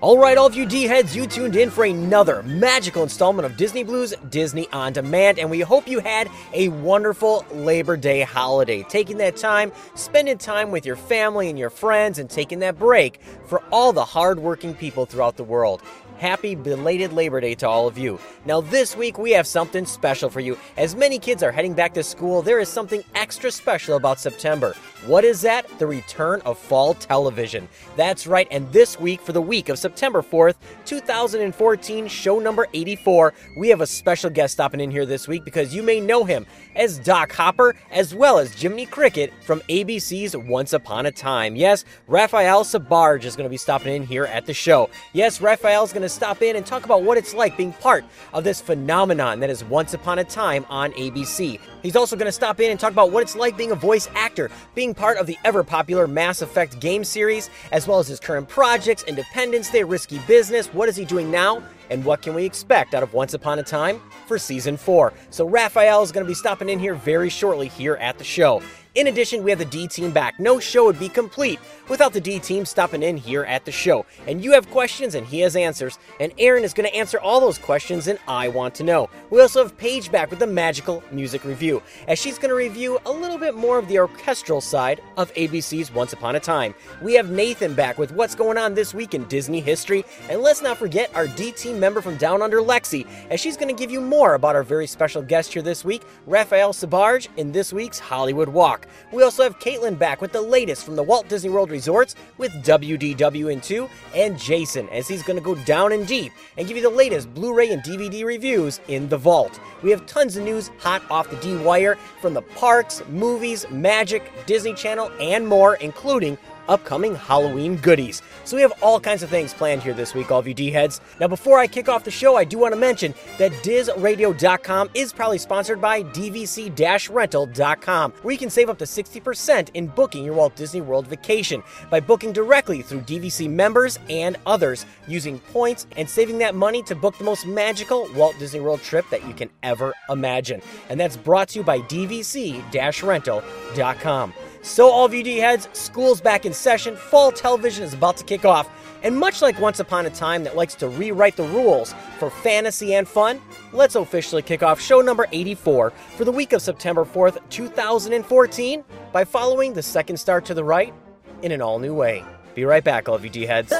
All right, all of you D heads, you tuned in for another magical installment of Disney Blues Disney on Demand, and we hope you had a wonderful Labor Day holiday. Taking that time, spending time with your family and your friends, and taking that break for all the hardworking people throughout the world. Happy belated Labor Day to all of you. Now, this week we have something special for you. As many kids are heading back to school, there is something extra special about September. What is that? The return of fall television. That's right, and this week, for the week of September 4th, 2014, show number 84, we have a special guest stopping in here this week because you may know him as Doc Hopper as well as Jiminy Cricket from ABC's Once Upon a Time. Yes, Raphael Sbarge is going to be stopping in here at the show. Yes, Raphael is going to stop in and talk about what it's like being part of this phenomenon that is Once Upon a Time on ABC. He's also going to stop in and talk about what it's like being a voice actor, being part of the ever popular Mass Effect game series, as well as his current projects, Independence Day, Risky Business, what is he doing now, and what can we expect out of Once Upon a Time for season 4. So Raphael is going to be stopping in here very shortly here at the show. In addition, we have the D team back. No show would be complete without the D team stopping in here at the show. And you have questions and he has answers. And Aaron is going to answer all those questions and I want to know. We also have Paige back with the magical music review, as she's going to review a little bit more of the orchestral side of ABC's Once Upon a Time. We have Nathan back with what's going on this week in Disney history. And let's not forget our D team member from Down Under, Lexi, as she's going to give you more about our very special guest here this week, Raphael Sbarge, in this week's Hollywood Walk. We also have Caitlin back with the latest from the Walt Disney World Resorts with WDW2 and Jason as he's going to go down and deep and give you the latest Blu ray and DVD reviews in the vault. We have tons of news hot off the D wire from the parks, movies, magic, Disney Channel, and more, including upcoming Halloween goodies. So we have all kinds of things planned here this week, all of you D heads. Now, before I kick off the show, I do want to mention that DizRadio.com is proudly sponsored by DVC-Rental.com, where you can save up to 60% in booking your Walt Disney World vacation by booking directly through DVC members and others, using points and saving that money to book the most magical Walt Disney World trip that you can ever imagine. And that's brought to you by DVC-Rental.com. So, all of you D heads, school's back in session, fall television is about to kick off, and much like Once Upon a Time that likes to rewrite the rules for fantasy and fun, let's officially kick off show number 84 for the week of September 4th, 2014, by following the second star to the right in an all new way. Be right back, all of you D heads.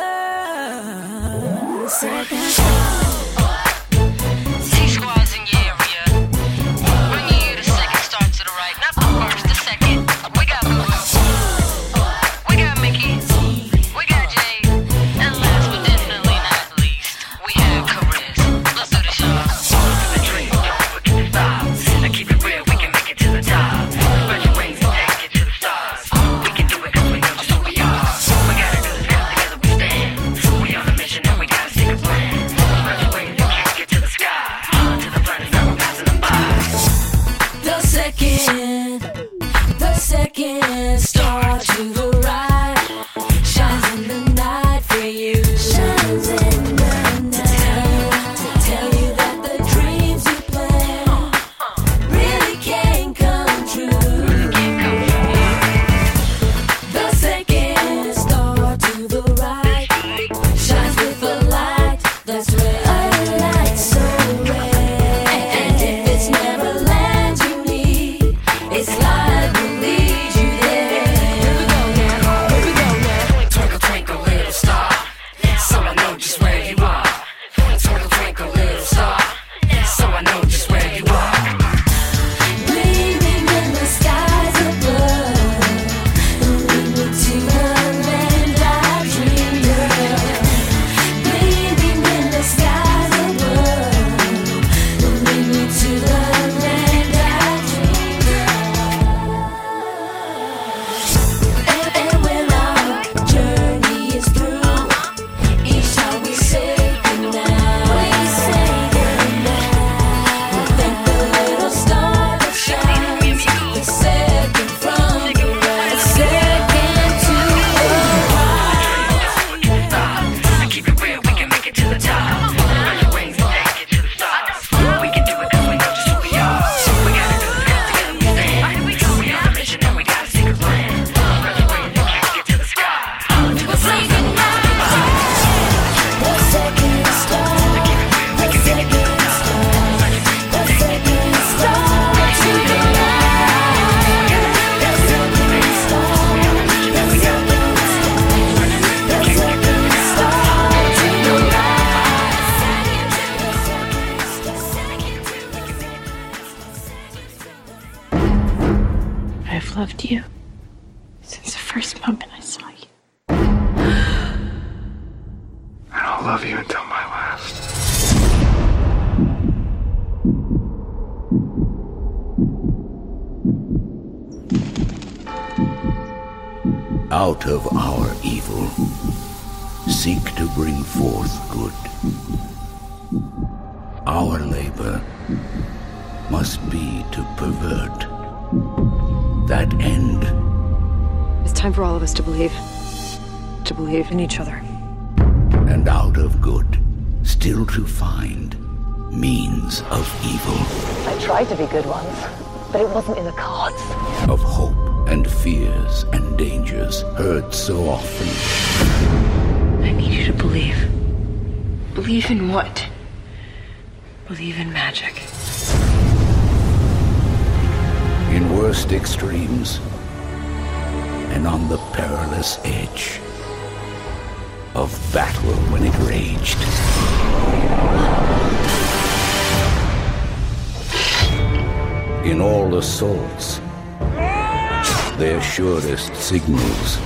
Signals,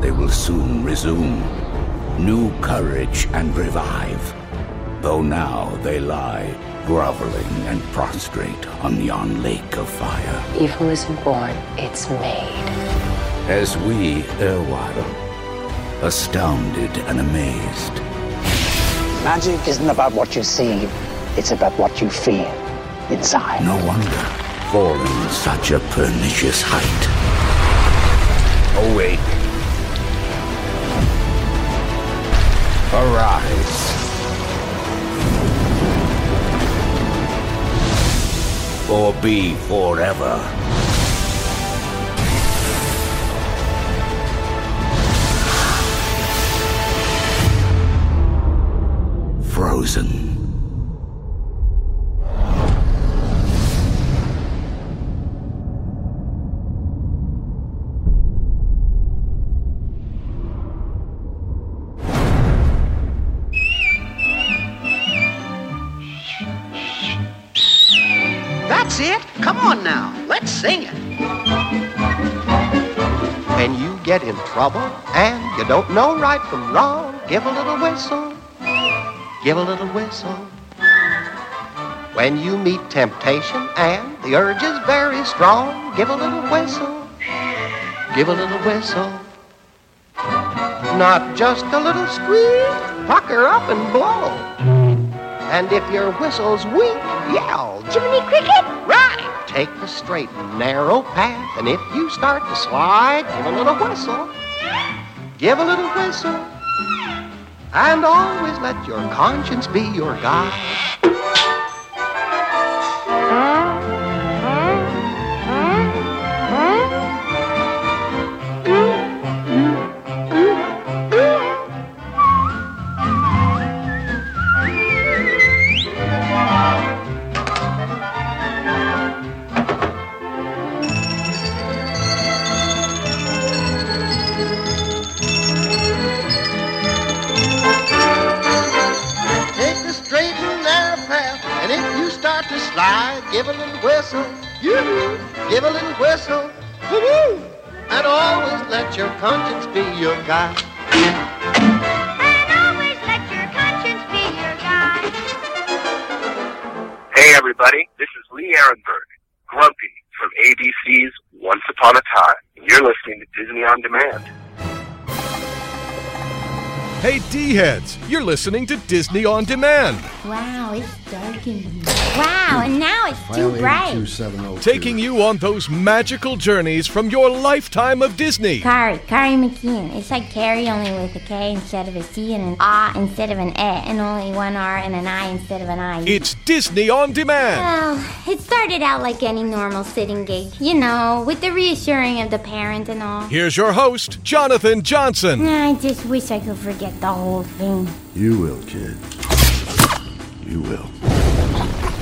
they will soon resume new courage and revive, though now they lie groveling and prostrate on yon lake of fire. Evil isn't born, it's made. As we, erewhile, astounded and amazed, Magic isn't about what you see, it's about what you feel inside. no wonder, fallen such a pernicious height. Awake. Arise. Or be forever. Frozen. Trouble and you don't know right from wrong, give a little whistle. Give a little whistle. When you meet temptation and the urge is very strong, give a little whistle. Give a little whistle. Not just a little squeak, pucker up and blow. And if your whistle's weak, yell, Jiminy Cricket! Right! Take the straight and narrow path, and if you start to slide, give a little whistle. Give a little whistle. And always let your conscience be your guide. Start to slide, give a little whistle. You give a little whistle. Woo-hoo. And always let your conscience be your guide. And always let your conscience be your guide. Hey, everybody. This is Lee Ehrenberg, Grumpy from ABC's Once Upon a Time. You're listening to Disney On Demand. Hey, D heads, you're listening to Disney On Demand, Wow, it's dark in here. Wow, and now it's too bright. taking you on those magical journeys from your lifetime of Disney. Kari, Kari McKeon. It's like Carrie only with a K instead of a C and an A instead of an E, and only one R and an I instead of an I. It's Disney On Demand. Well, it started out like any normal sitting gig, you know, with the reassuring of the parent and all. Here's your host, Jonathan Johnson. I just wish I could forget the whole thing. You will, kid. You will.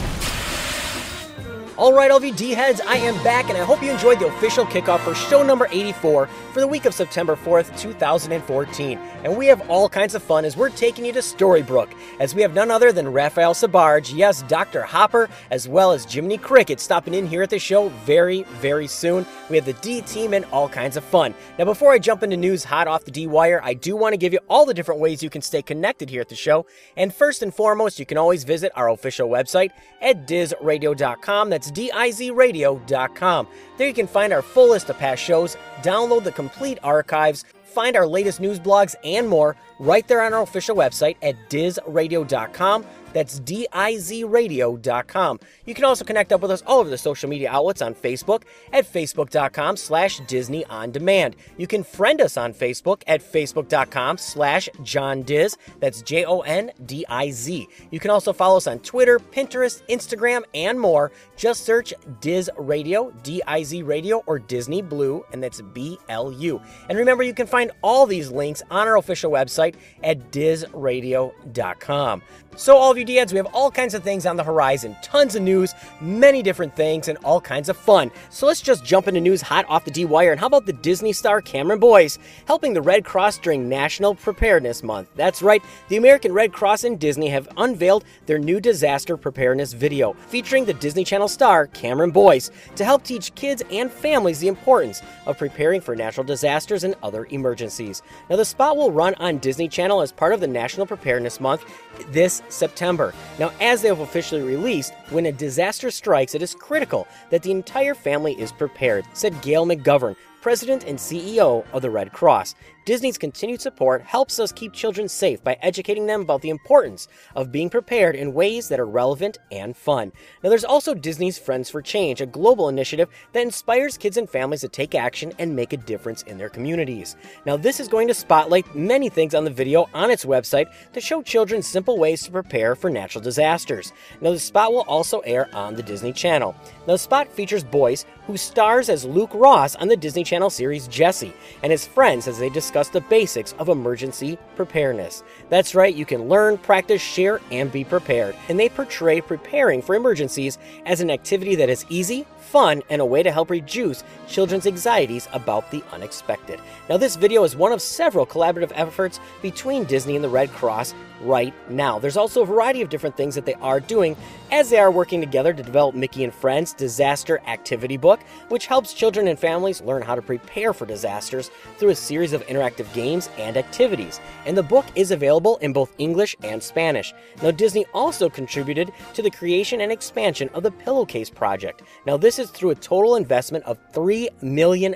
All right, all of you D heads, I am back, and I hope you enjoyed the official kickoff for show number 84 for the week of September 4th, 2014. And we have all kinds of fun as we're taking you to Storybrooke, as we have none other than Raphael Sbarge, yes, Dr. Hopper, as well as Jiminy Cricket stopping in here at the show very, very soon. We have the D team and all kinds of fun. Now, before I jump into news hot off the D wire, I do want to give you all the different ways you can stay connected here at the show. And first and foremost, you can always visit our official website at dizradio.com. That's D-I-Z radio.com. There you can find our full list of past shows, download the complete archives, find our latest news blogs, and more right there on our official website at dizradio.com. That's D-I-Z-radio.com. You can also connect up with us all over the social media outlets on Facebook at facebook.com slash Disney On Demand. You can friend us on Facebook at facebook.com slash John Diz. That's J-O-N-D-I-Z. You can also follow us on Twitter, Pinterest, Instagram, and more. Just search Diz Radio, D-I-Z Radio, or Disney Blue, and that's B-L-U. And remember, you can find all these links on our official website at dizradio.com. So, all of you dads, we have all kinds of things on the horizon, tons of news, many different things, and all kinds of fun. So, let's just jump into news hot off the D wire. And how about the Disney star Cameron Boyce helping the Red Cross during National Preparedness Month? That's right, the American Red Cross and Disney have unveiled their new disaster preparedness video featuring the Disney Channel star Cameron Boyce to help teach kids and families the importance of preparing for natural disasters and other emergencies. Now, the spot will run on Disney Channel as part of the National Preparedness Month this September. Now, as they have officially released, when a disaster strikes, it is critical that the entire family is prepared, said Gail McGovern, President and CEO of the Red Cross. Disney's continued support helps us keep children safe by educating them about the importance of being prepared in ways that are relevant and fun. Now, there's also Disney's Friends for Change, a global initiative that inspires kids and families to take action and make a difference in their communities. Now, this is going to spotlight many things on the video on its website to show children simple ways to prepare for natural disasters. Now, the spot will also air on the Disney Channel. Now, the spot features Boyce, who stars as Luke Ross on the Disney Channel series Jessie, and his friends as they discuss the basics of emergency preparedness. That's right, you can learn, practice, share, and be prepared. And they portray preparing for emergencies as an activity that is easy, fun, and a way to help reduce children's anxieties about the unexpected. Now, this video is one of several collaborative efforts between Disney and the Red Cross right now. There's also a variety of different things that they are doing as they are working together to develop Mickey and Friends Disaster Activity Book, which helps children and families learn how to prepare for disasters through a series of interactive games and activities. And the book is available in both English and Spanish. Now, Disney also contributed to the creation and expansion of the Pillowcase Project. Now, this is through a total investment of $3 million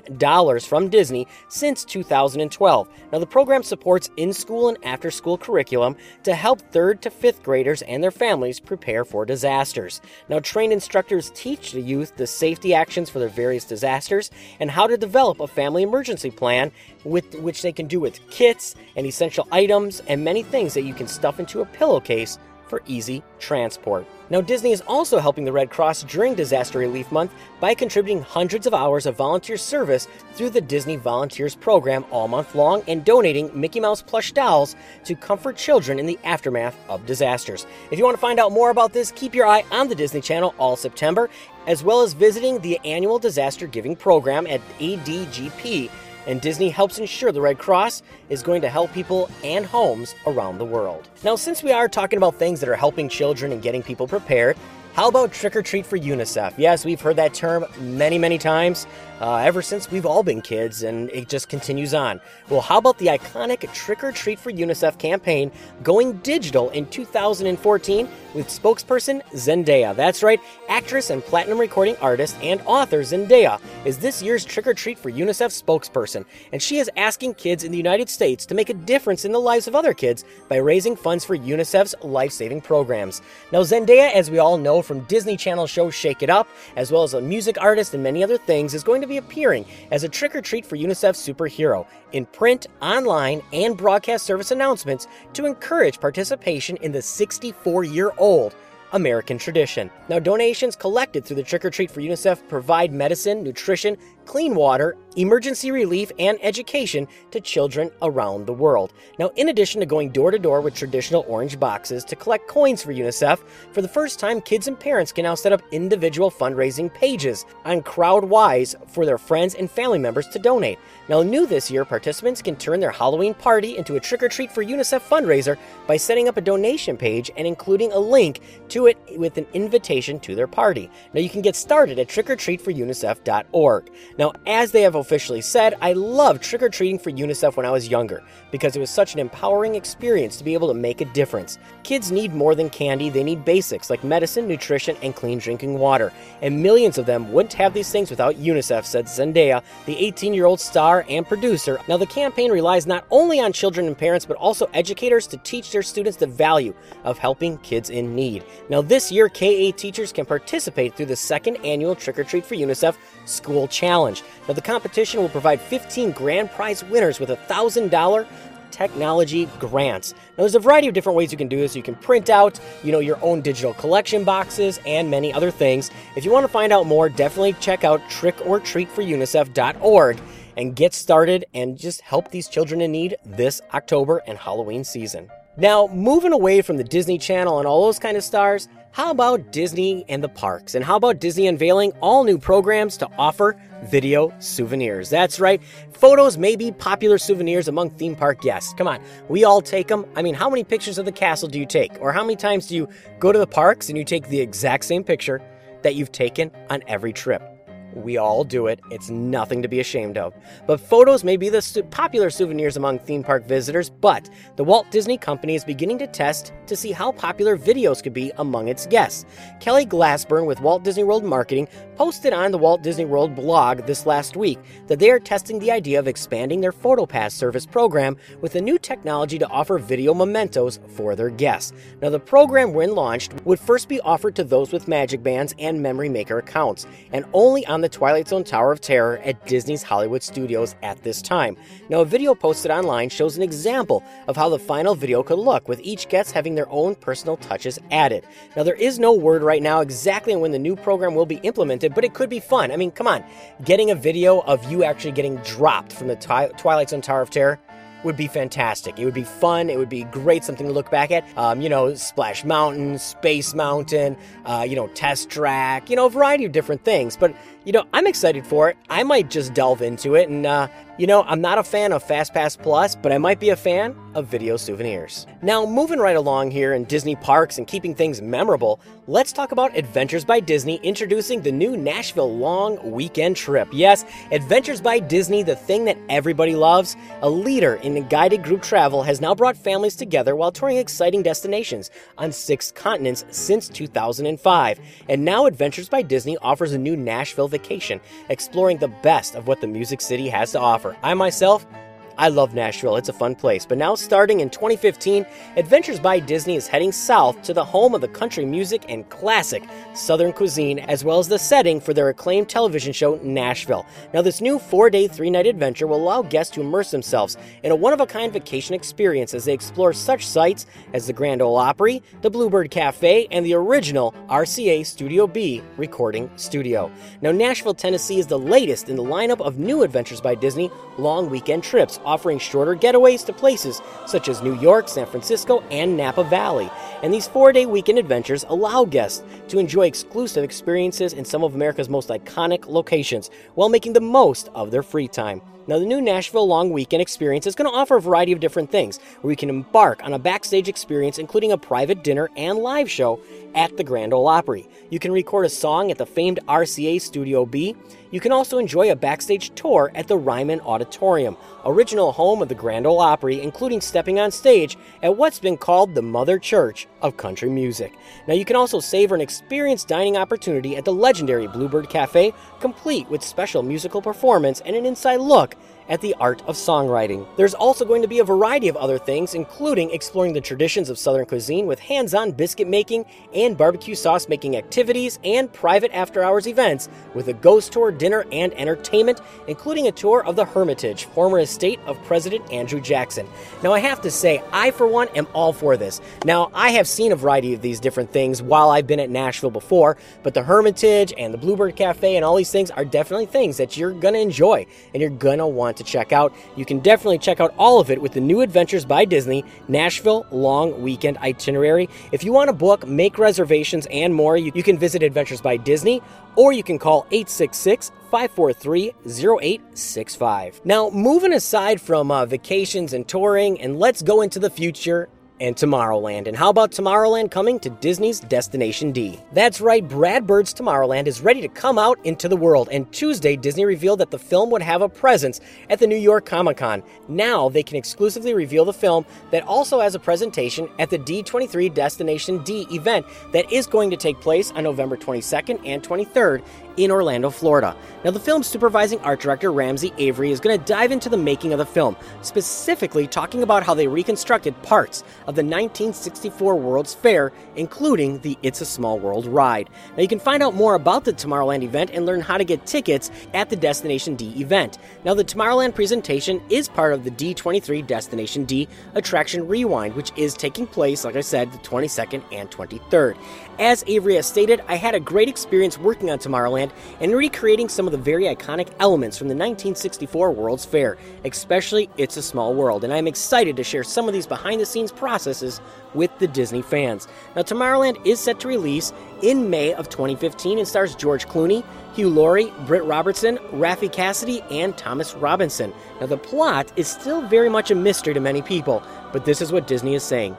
from Disney since 2012. Now, the program supports in school and after school curriculum to help third to fifth graders and their families prepare for disasters. Now, trained instructors teach the youth the safety actions for their various disasters and how to develop a family emergency plan with which they can do with kits and essential items and many things that you can stuff into a pillowcase for easy transport. Now, Disney is also helping the Red Cross during Disaster Relief Month by contributing hundreds of hours of volunteer service through the Disney Volunteers Program all month long and donating Mickey Mouse plush dolls to comfort children in the aftermath of disasters. If you want to find out more about this, keep your eye on the Disney Channel all September, as well as visiting the annual Disaster Giving Program at ADGP and Disney helps ensure the Red Cross is going to help people and homes around the world. Now, since we are talking about things that are helping children and getting people prepared, how about trick or treat for UNICEF? Yes, we've heard that term many, many times uh, ever since we've all been kids, and it just continues on. Well, how about the iconic Trick or Treat for UNICEF campaign going digital in 2014 with spokesperson Zendaya? That's right, actress and platinum recording artist and author Zendaya is this year's Trick or Treat for UNICEF spokesperson, and she is asking kids in the United States to make a difference in the lives of other kids by raising funds for UNICEF's life saving programs. Now, Zendaya, as we all know from Disney Channel show Shake It Up, as well as a music artist and many other things, is going to be appearing as a trick or treat for UNICEF superhero in print, online, and broadcast service announcements to encourage participation in the 64 year old American tradition. Now, donations collected through the Trick or Treat for UNICEF provide medicine, nutrition, clean water, emergency relief, and education to children around the world. Now, in addition to going door to door with traditional orange boxes to collect coins for UNICEF, for the first time, kids and parents can now set up individual fundraising pages on CrowdRise for their friends and family members to donate. Now, new this year, participants can turn their Halloween party into a trick or treat for UNICEF fundraiser by setting up a donation page and including a link to it with an invitation to their party. Now, you can get started at trickortreatforunicef.org. Now, as they have officially said, I loved trick or treating for UNICEF when I was younger because it was such an empowering experience to be able to make a difference. Kids need more than candy, they need basics like medicine, nutrition, and clean drinking water. And millions of them wouldn't have these things without UNICEF, said Zendaya, the 18 year old star and producer. Now, the campaign relies not only on children and parents, but also educators to teach their students the value of helping kids in need. Now, this year, KA teachers can participate through the second annual Trick or Treat for UNICEF School Challenge. Now, the competition will provide 15 grand prize winners with a $1,000 technology grants. Now there's a variety of different ways you can do this. You can print out, you know, your own digital collection boxes and many other things. If you want to find out more, definitely check out trickortreatforunicef.org and get started and just help these children in need this October and Halloween season. Now, moving away from the Disney Channel and all those kind of stars, how about Disney and the parks? And how about Disney unveiling all new programs to offer video souvenirs? That's right, photos may be popular souvenirs among theme park guests. Come on, we all take them. I mean, how many pictures of the castle do you take? Or how many times do you go to the parks and you take the exact same picture that you've taken on every trip? We all do it. It's nothing to be ashamed of. But photos may be the su- popular souvenirs among theme park visitors, but the Walt Disney Company is beginning to test to see how popular videos could be among its guests. Kelly Glassburn with Walt Disney World Marketing posted on the Walt Disney World blog this last week that they are testing the idea of expanding their PhotoPass service program with a new technology to offer video mementos for their guests. Now, the program, when launched, would first be offered to those with Magic Bands and Memory Maker accounts, and only on the Twilight Zone Tower of Terror at Disney's Hollywood Studios at this time. Now, a video posted online shows an example of how the final video could look, with each guest having their own personal touches added. Now, there is no word right now exactly when the new program will be implemented, but it could be fun. I mean, come on, getting a video of you actually getting dropped from the Twi- Twilight Zone Tower of Terror would be fantastic. It would be fun. It would be great, something to look back at. Um, you know, Splash Mountain, Space Mountain, uh, you know, Test Track, you know, a variety of different things. But, you know, I'm excited for it. I might just delve into it. And, uh, you know, I'm not a fan of FastPass Plus, but I might be a fan of video souvenirs. Now, moving right along here in Disney parks and keeping things memorable, let's talk about Adventures by Disney introducing the new Nashville long weekend trip. Yes, Adventures by Disney, the thing that everybody loves, a leader in guided group travel, has now brought families together while touring exciting destinations on six continents since 2005. And now Adventures by Disney offers a new Nashville vacation, exploring the best of what the Music City has to offer. I myself, I love Nashville, it's a fun place. But now, starting in 2015, Adventures by Disney is heading south to the home of the country music and classic Southern cuisine, as well as the setting for their acclaimed television show, Nashville. Now, this new four day, three night adventure will allow guests to immerse themselves in a one of a kind vacation experience as they explore such sites as the Grand Ole Opry, the Bluebird Cafe, and the original RCA Studio B recording studio. Now, Nashville, Tennessee is the latest in the lineup of new Adventures by Disney long weekend trips offering shorter getaways to places such as New York, San Francisco, and Napa Valley. And these four day weekend adventures allow guests to enjoy exclusive experiences in some of America's most iconic locations while making the most of their free time. Now, the new Nashville Long Weekend experience is going to offer a variety of different things, where you can embark on a backstage experience, including a private dinner and live show at the Grand Ole Opry. You can record a song at the famed RCA Studio B. You can also enjoy a backstage tour at the Ryman Auditorium, original home of the Grand Ole Opry, including stepping on stage at what's been called the Mother Church of country music. Now, you can also savor an experienced dining opportunity at the legendary Bluebird Cafe, complete with special musical performance and an inside look at the art of songwriting. There's also going to be a variety of other things, including exploring the traditions of Southern cuisine with hands on biscuit making and barbecue sauce making activities and private after hours events with a ghost tour, dinner, and entertainment, including a tour of the Hermitage, former estate of President Andrew Jackson. Now, I have to say, I for one am all for this. Now, I have seen a variety of these different things while I've been at Nashville before, but the Hermitage and the Bluebird Cafe and all these things are definitely things that you're to enjoy and you're going to want to check out. You can definitely check out all of it with the new Adventures by Disney Nashville Long Weekend Itinerary. If you want to book, make reservations, and more, you, you can visit Adventures by Disney or you can call 866 543 0865. Now, moving aside from uh, vacations and touring, and let's go into the future and Tomorrowland. And how about Tomorrowland coming to Disney's Destination D? That's right, Brad Bird's Tomorrowland is ready to come out into the world. And Tuesday, Disney revealed that the film would have a presence at the New York Comic Con. Now they can exclusively reveal the film that also has a presentation at the D23 Destination D event that is going to take place on November 22nd and 23rd in Orlando, Florida. Now, the film's supervising art director Ramsey Avery is going to dive into the making of the film, specifically talking about how they reconstructed parts of the 1964 World's Fair, including the It's a Small World ride. Now, you can find out more about the Tomorrowland event and learn how to get tickets at the Destination D event. Now, the Tomorrowland presentation is part of the D23 Destination D Attraction Rewind, which is taking place, like I said, the 22nd and 23rd. As Avery has stated, I had a great experience working on Tomorrowland and recreating some of the very iconic elements from the 1964 World's Fair, especially It's a Small World, and I'm excited to share some of these behind the scenes processes with the Disney fans. Now, Tomorrowland is set to release in May of 2015 and stars George Clooney, Hugh Laurie, Britt Robertson, Raffey Cassidy, and Thomas Robinson. Now, the plot is still very much a mystery to many people, but this is what Disney is saying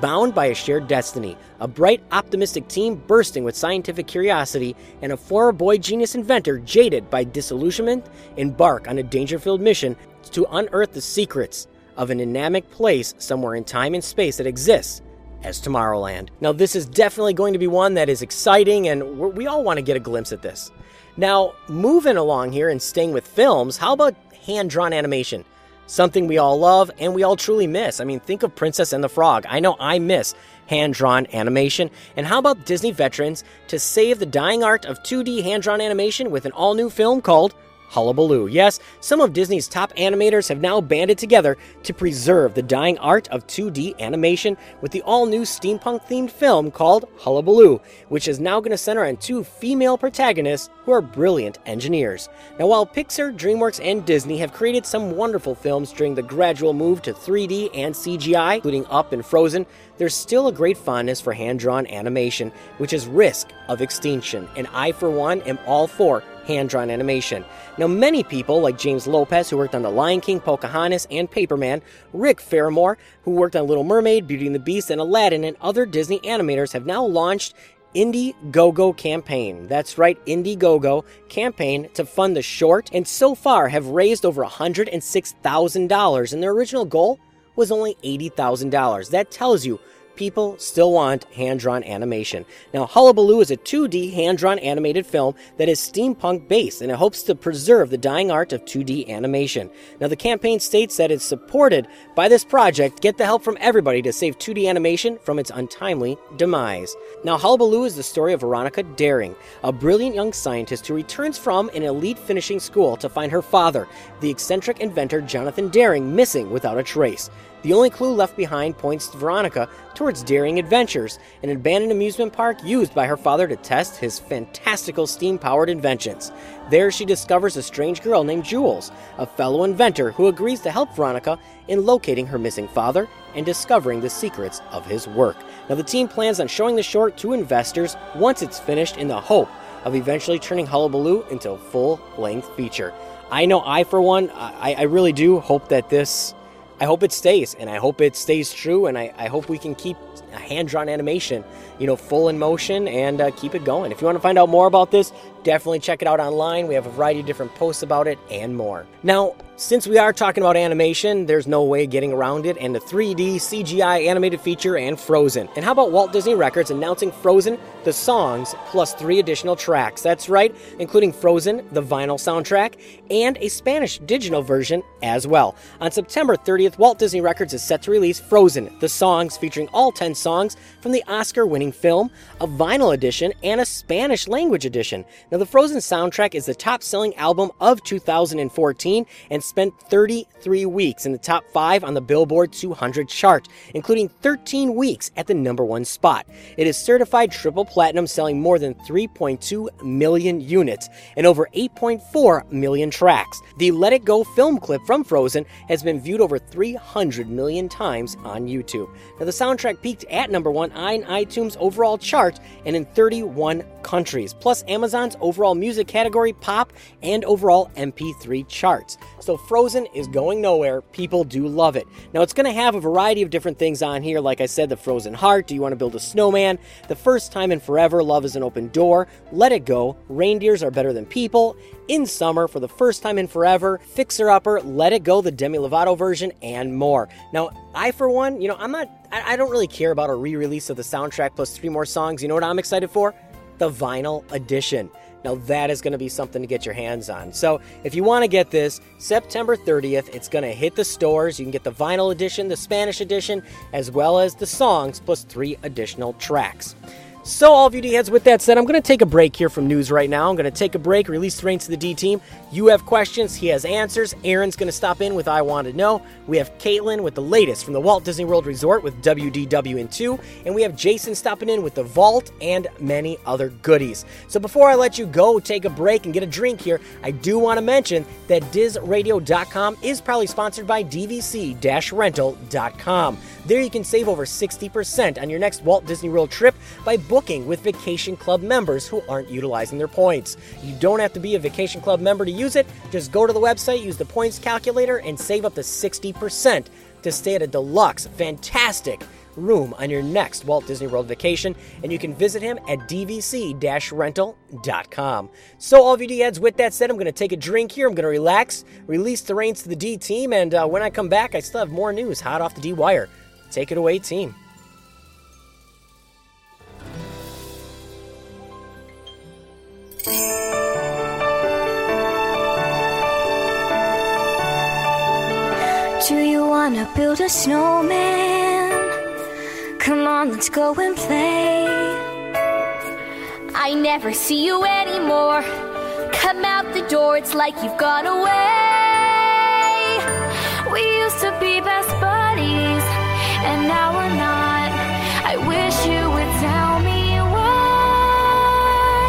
bound by a shared destiny, a bright, optimistic team bursting with scientific curiosity, and a former boy genius inventor jaded by disillusionment embark on a danger filled mission to unearth the secrets of an enigmatic place somewhere in time and space that exists as Tomorrowland. Now, this is definitely going to be one that is exciting, and we all want to get a glimpse at this. Now, moving along here and staying with films, how about hand drawn animation? Something we all love and we all truly miss. I mean, think of Princess and the Frog. I know I miss hand drawn animation. And how about Disney veterans to save the dying art of 2D hand drawn animation with an all new film called Hullabaloo. Yes, some of Disney's top animators have now banded together to preserve the dying art of 2D animation with the all new steampunk themed film called Hullabaloo, which is now going to center on two female protagonists who are brilliant engineers. Now, while Pixar, DreamWorks, and Disney have created some wonderful films during the gradual move to 3D and CGI, including Up and Frozen, there's still a great fondness for hand drawn animation, which is risk of extinction, and I, for one, am all for hand drawn animation. Now, many people, like James Lopez, who worked on The Lion King, Pocahontas, and Paperman, Rick Farmiloe, who worked on Little Mermaid, Beauty and the Beast, and Aladdin, and other Disney animators, have now launched Indiegogo campaign. That's right, Indiegogo campaign to fund the short, and so far have raised over $106,000, and their original goal was only $80,000. That tells you people still want hand drawn animation. Now, Hullabaloo is a 2D hand drawn animated film that is steampunk based and it hopes to preserve the dying art of 2D animation. Now, the campaign states that it's supported by this project, get the help from everybody to save 2D animation from its untimely demise. Now, Hullabaloo is the story of Veronica Daring, a brilliant young scientist who returns from an elite finishing school to find her father, the eccentric inventor Jonathan Daring, missing without a trace. The only clue left behind points Veronica towards Daring Adventures, an abandoned amusement park used by her father to test his fantastical steam powered inventions. There, she discovers a strange girl named Jules, a fellow inventor who agrees to help Veronica in locating her missing father and discovering the secrets of his work. Now, the team plans on showing the short to investors once it's finished in the hope of eventually turning Hullabaloo into a full length feature. I know I, for one, I, I really do hope that this I hope it stays, and I hope it stays true, and I, I hope we can keep a hand-drawn animation, you know, full in motion and uh, keep it going. If you want to find out more about this, definitely check it out online. We have a variety of different posts about it and more. Now, Since we are talking about animation, there's no way getting around it, and the 3D CGI animated feature and Frozen. And how about Walt Disney Records announcing Frozen, the songs, plus three additional tracks? That's right, including Frozen, the vinyl soundtrack, and a Spanish digital version as well. On September 30th, Walt Disney Records is set to release Frozen, the songs featuring all 10 songs from the Oscar winning film, a vinyl edition, and a Spanish language edition. Now, the Frozen soundtrack is the top selling album of 2014 and spent 33 weeks in the top 5 on the Billboard 200 chart, including 13 weeks at the number 1 spot. It is certified triple platinum, selling more than 3.2 million units and over 8.4 million tracks. The Let It Go film clip from Frozen has been viewed over 300 million times on YouTube. Now, the soundtrack peaked at number 1 on iTunes overall chart and in 31 countries, plus Amazon's overall music category, pop, and overall MP3 charts. So Frozen is going nowhere. People do love it. Now it's going to have a variety of different things on here. Like I said, the Frozen Heart. Do you want to build a snowman? The first time in forever. Love is an open door. Let it go. Reindeers are better than people. In summer, for the first time in forever. Fixer Upper. Let it go. The Demi Lovato version and more. Now I, for one, you know, I'm not. I, I don't really care about a re-release of the soundtrack plus three more songs. You know what I'm excited for? The vinyl edition. Now, that is going to be something to get your hands on. So, if you want to get this, September 30th, it's going to hit the stores. You can get the vinyl edition, the Spanish edition, as well as the songs, plus three additional tracks. So, all of you D heads, with that said, I'm going to take a break here from news right now. I'm going to take a break, release the reins to the D team. You have questions, he has answers. Aaron's going to stop in with I Want to Know. We have Caitlin with the latest from the Walt Disney World Resort with WDW and 2. And we have Jason stopping in with the Vault and many other goodies. So, before I let you go, take a break and get a drink here, I do want to mention that DizRadio.com is proudly sponsored by DVC rental.com. There you can save over 60% on your next Walt Disney World trip by booking with Vacation Club members who aren't utilizing their points. You don't have to be a Vacation Club member to use it. Just go to the website, use the points calculator, and save up to 60% to stay at a deluxe, fantastic room on your next Walt Disney World vacation, and you can visit him at dvc-rental.com. So, all of you D-heads, with that said, I'm going to take a drink here. I'm going to relax, release the reins to the D team, and uh, when I come back, I still have more news hot off the D wire. Take it away, team. Do you wanna build a snowman? Come on, let's go and play. I never see you anymore. Come out the door, it's like you've gone away. We used to be best buddies, and now we're not. I wish you would tell me why.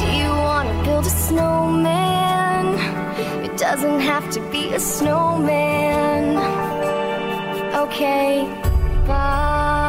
Do you wanna build a snowman? It doesn't have to be a snowman. Okay, bye.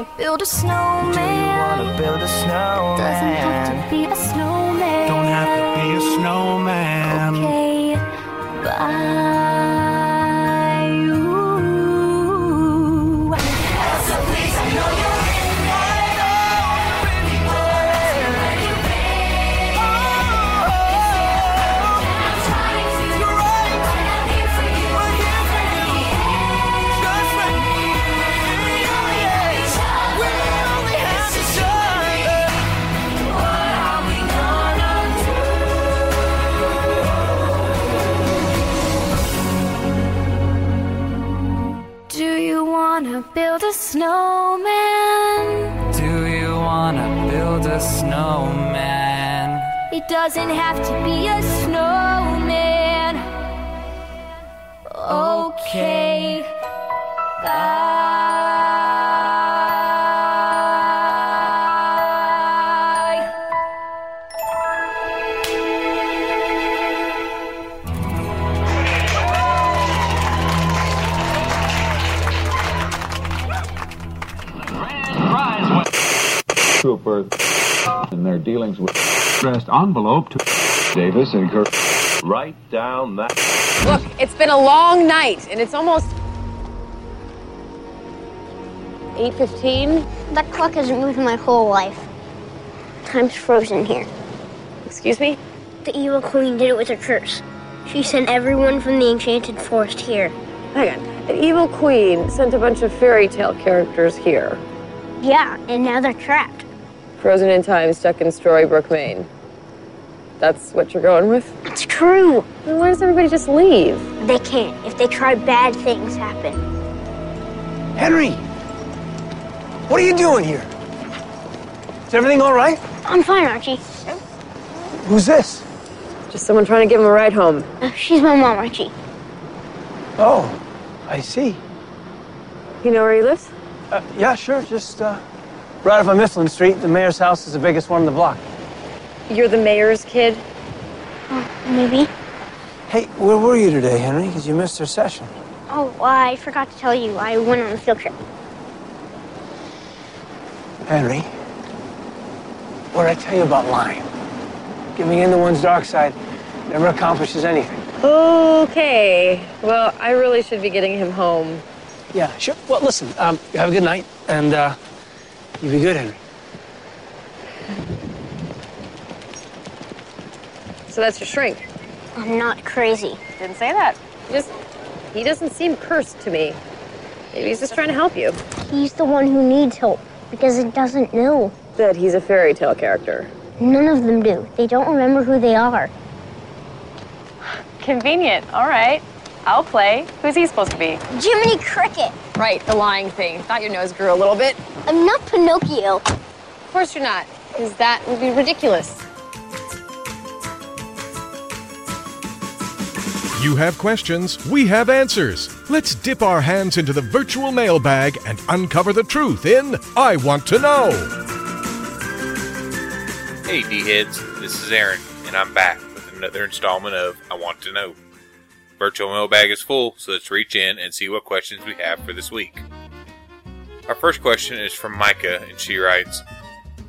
Wanna build a snowman? Wanna build a snowman? Doesn't have to be a snowman. Don't have to be a snowman. Build a snowman? Do you wanna build a snowman? It doesn't have to be a snowman. Okay. Trooper in their dealings with addressed envelope to Davis and Kirk. Write down that. Look, it's been a long night, and it's almost 8.15. That clock hasn't moved my whole life. Time's frozen here. Excuse me? The evil queen did it with her curse. She sent everyone from the enchanted forest here. Hang on. An evil queen sent a bunch of fairy tale characters here. Yeah, and now they're trapped. Frozen in time, stuck in Storybrooke, Maine. That's what you're going with? It's true. Then why does everybody just leave? They can't. If they try, bad things happen. Henry! What are you doing here? Is everything all right? I'm fine, Archie. Who's this? Just someone trying to give him a ride home. Uh, she's my mom, Archie. Oh, I see. You know where he lives? Uh, yeah, sure. Just uh, right off of Mifflin Street. The mayor's house is the biggest one on the block. You're the mayor's kid? Oh, maybe. Hey, where were you today, Henry? Because you missed our session. Oh, I forgot to tell you. I went on a field trip. Henry, what did I tell you about lying? Giving in to one's dark side never accomplishes anything. Okay. Well, I really should be getting him home. Yeah, sure. Well, listen, um, have a good night, and uh, you be good, Henry. So that's your shrink. I'm not crazy. Didn't say that. He just he doesn't seem cursed to me. Maybe he's just trying to help you. He's the one who needs help because it doesn't know. That he's a fairy tale character. None of them do. They don't remember who they are. Convenient. All right. I'll play. Who's he supposed to be? Jiminy Cricket. Right, the lying thing. Thought your nose grew a little bit. I'm not Pinocchio. Of course you're not, because that would be ridiculous. You have questions, we have answers. Let's dip our hands into the virtual mailbag and uncover the truth in I Want to Know. Hey, D heads, this is Erin, and I'm back with another installment of I Want to Know. Virtual mailbag is full, so let's reach in and see what questions we have for this week. Our first question is from Micah, and she writes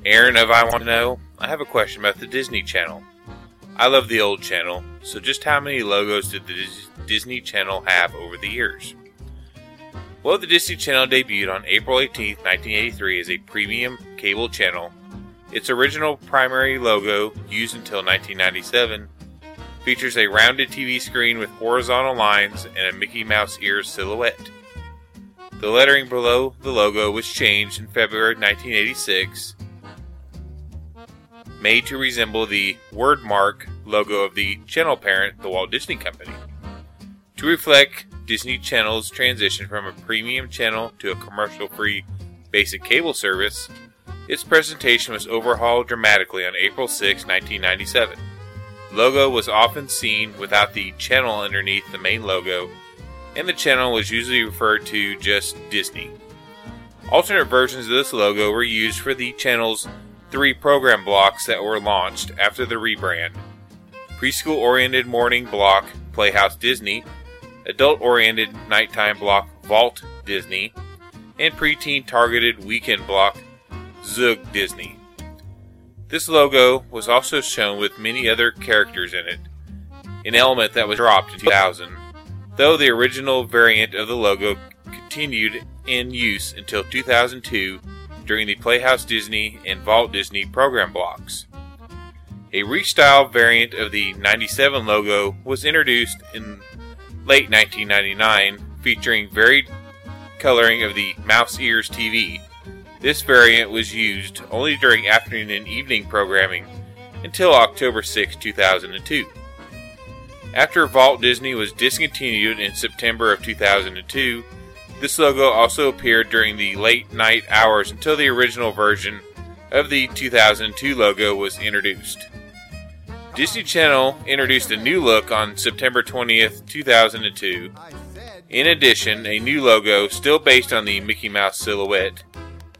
Erin of I Want to Know, I have a question about the Disney Channel. I love the old channel, so just how many logos did the Disney Channel have over the years? Well, the Disney Channel debuted on April 18, 1983 as a premium cable channel. Its original primary logo, used until 1997, features a rounded TV screen with horizontal lines and a Mickey Mouse ear silhouette. The lettering below the logo was changed in February 1986 made to resemble the word mark logo of the channel parent, the Walt Disney Company. To reflect Disney Channel's transition from a premium channel to a commercial free basic cable service, its presentation was overhauled dramatically on April 6, 1997. Logo was often seen without the channel underneath the main logo, and the channel was usually referred to just Disney. Alternate versions of this logo were used for the channel's three program blocks that were launched after the rebrand preschool oriented morning block Playhouse Disney, adult oriented nighttime block Vault Disney, and preteen targeted weekend block Zoog Disney. This logo was also shown with many other characters in it, an element that was dropped in 2000, though the original variant of the logo continued in use until 2002 during the Playhouse Disney and Vault Disney program blocks. A restyled variant of the 97 logo was introduced in late 1999, featuring varied coloring of the Mouse Ears TV. This variant was used only during afternoon and evening programming until October 6, 2002. After Vault Disney was discontinued in September of 2002, this logo also appeared during the late night hours until the original version of the 2002 logo was introduced. Disney Channel introduced a new look on September 20th, 2002. In addition, a new logo, still based on the Mickey Mouse silhouette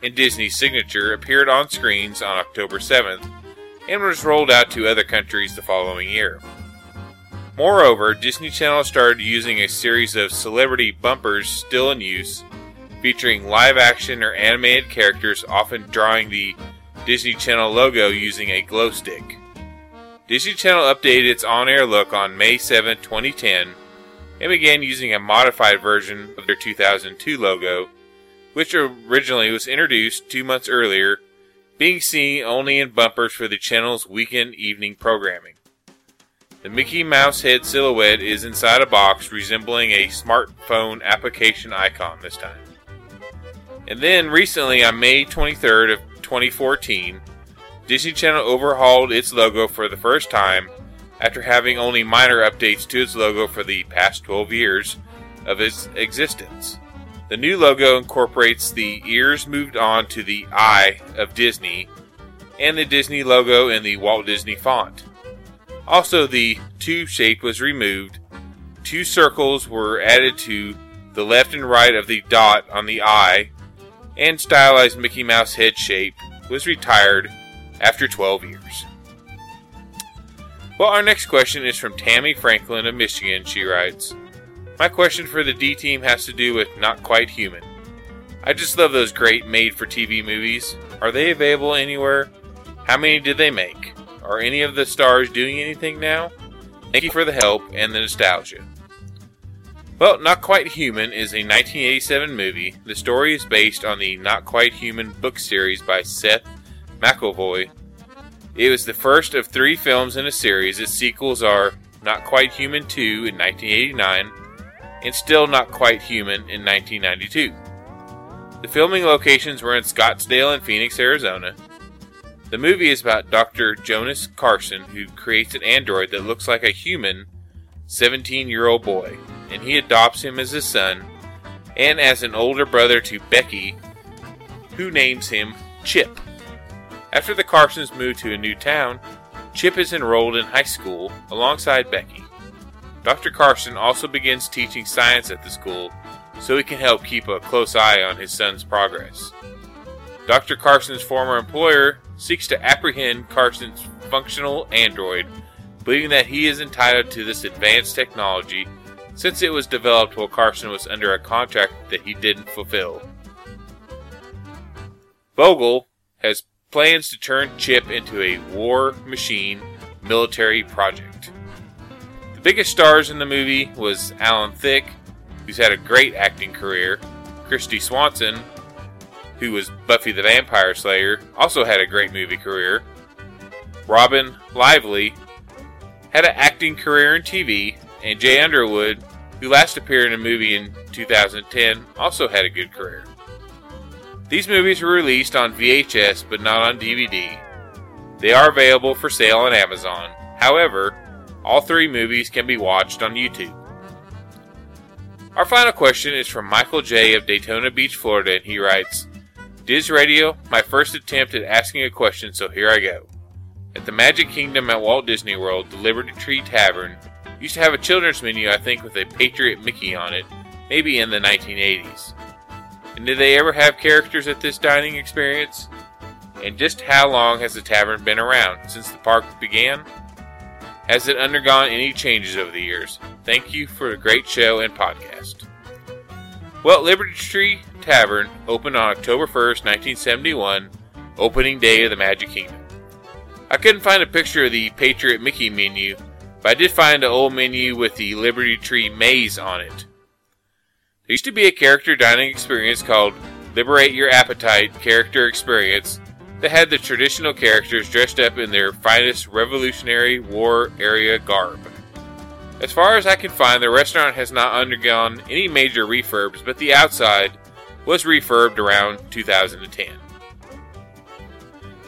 and Disney's signature, appeared on screens on October 7th and was rolled out to other countries the following year. Moreover, Disney Channel started using a series of celebrity bumpers still in use, featuring live action or animated characters, often drawing the Disney Channel logo using a glow stick. Disney Channel updated its on air look on May 7, 2010, and began using a modified version of their 2002 logo, which originally was introduced two months earlier, being seen only in bumpers for the channel's weekend evening programming. The Mickey Mouse head silhouette is inside a box resembling a smartphone application icon this time. And then recently on May 23rd of 2014, Disney Channel overhauled its logo for the first time after having only minor updates to its logo for the past 12 years of its existence. The new logo incorporates the ears moved on to the eye of Disney and the Disney logo in the Walt Disney font. Also, the tube shape was removed. Two circles were added to the left and right of the dot on the eye, and stylized Mickey Mouse head shape was retired after 12 years. Well, our next question is from Tammy Franklin of Michigan. She writes My question for the D team has to do with Not Quite Human. I just love those great made for TV movies. Are they available anywhere? How many did they make? Are any of the stars doing anything now? Thank you for the help and the nostalgia. Well, Not Quite Human is a 1987 movie. The story is based on the Not Quite Human book series by Seth McEvoy. It was the first of three films in a series. Its sequels are Not Quite Human 2 in 1989 and Still Not Quite Human in 1992. The filming locations were in Scottsdale and Phoenix, Arizona. The movie is about Dr. Jonas Carson, who creates an android that looks like a human 17 year old boy, and he adopts him as his son and as an older brother to Becky, who names him Chip. After the Carsons move to a new town, Chip is enrolled in high school alongside Becky. Dr. Carson also begins teaching science at the school so he can help keep a close eye on his son's progress. Dr. Carson's former employer seeks to apprehend Carson's functional android, believing that he is entitled to this advanced technology since it was developed while Carson was under a contract that he didn't fulfill. Vogel has plans to turn Chip into a war machine military project. Biggest stars in the movie was Alan Thicke, who's had a great acting career, Kristy Swanson, who was Buffy the Vampire Slayer, also had a great movie career. Robin Lively had an acting career in TV, and Jay Underwood, who last appeared in a movie in 2010, also had a good career. These movies were released on VHS but not on DVD. They are available for sale on Amazon. However, all three movies can be watched on YouTube. Our final question is from Michael J. of Daytona Beach, Florida, and he writes Diz Radio, my first attempt at asking a question, so here I go. At the Magic Kingdom at Walt Disney World, the Liberty Tree Tavern used to have a children's menu, I think, with a Patriot Mickey on it, maybe in the 1980s. And did they ever have characters at this dining experience? And just how long has the tavern been around? Since the park began? Has it undergone any changes over the years? Thank you for a great show and podcast. Well, Liberty Tree Tavern opened on October 1st, 1971, opening day of the Magic Kingdom. I couldn't find a picture of the Patriot Mickey menu, but I did find an old menu with the Liberty Tree maze on it. There used to be a character dining experience called Liberate Your Appetite Character Experience that had the traditional characters dressed up in their finest Revolutionary War era garb. As far as I can find, the restaurant has not undergone any major refurbs, but the outside was refurbed around 2010.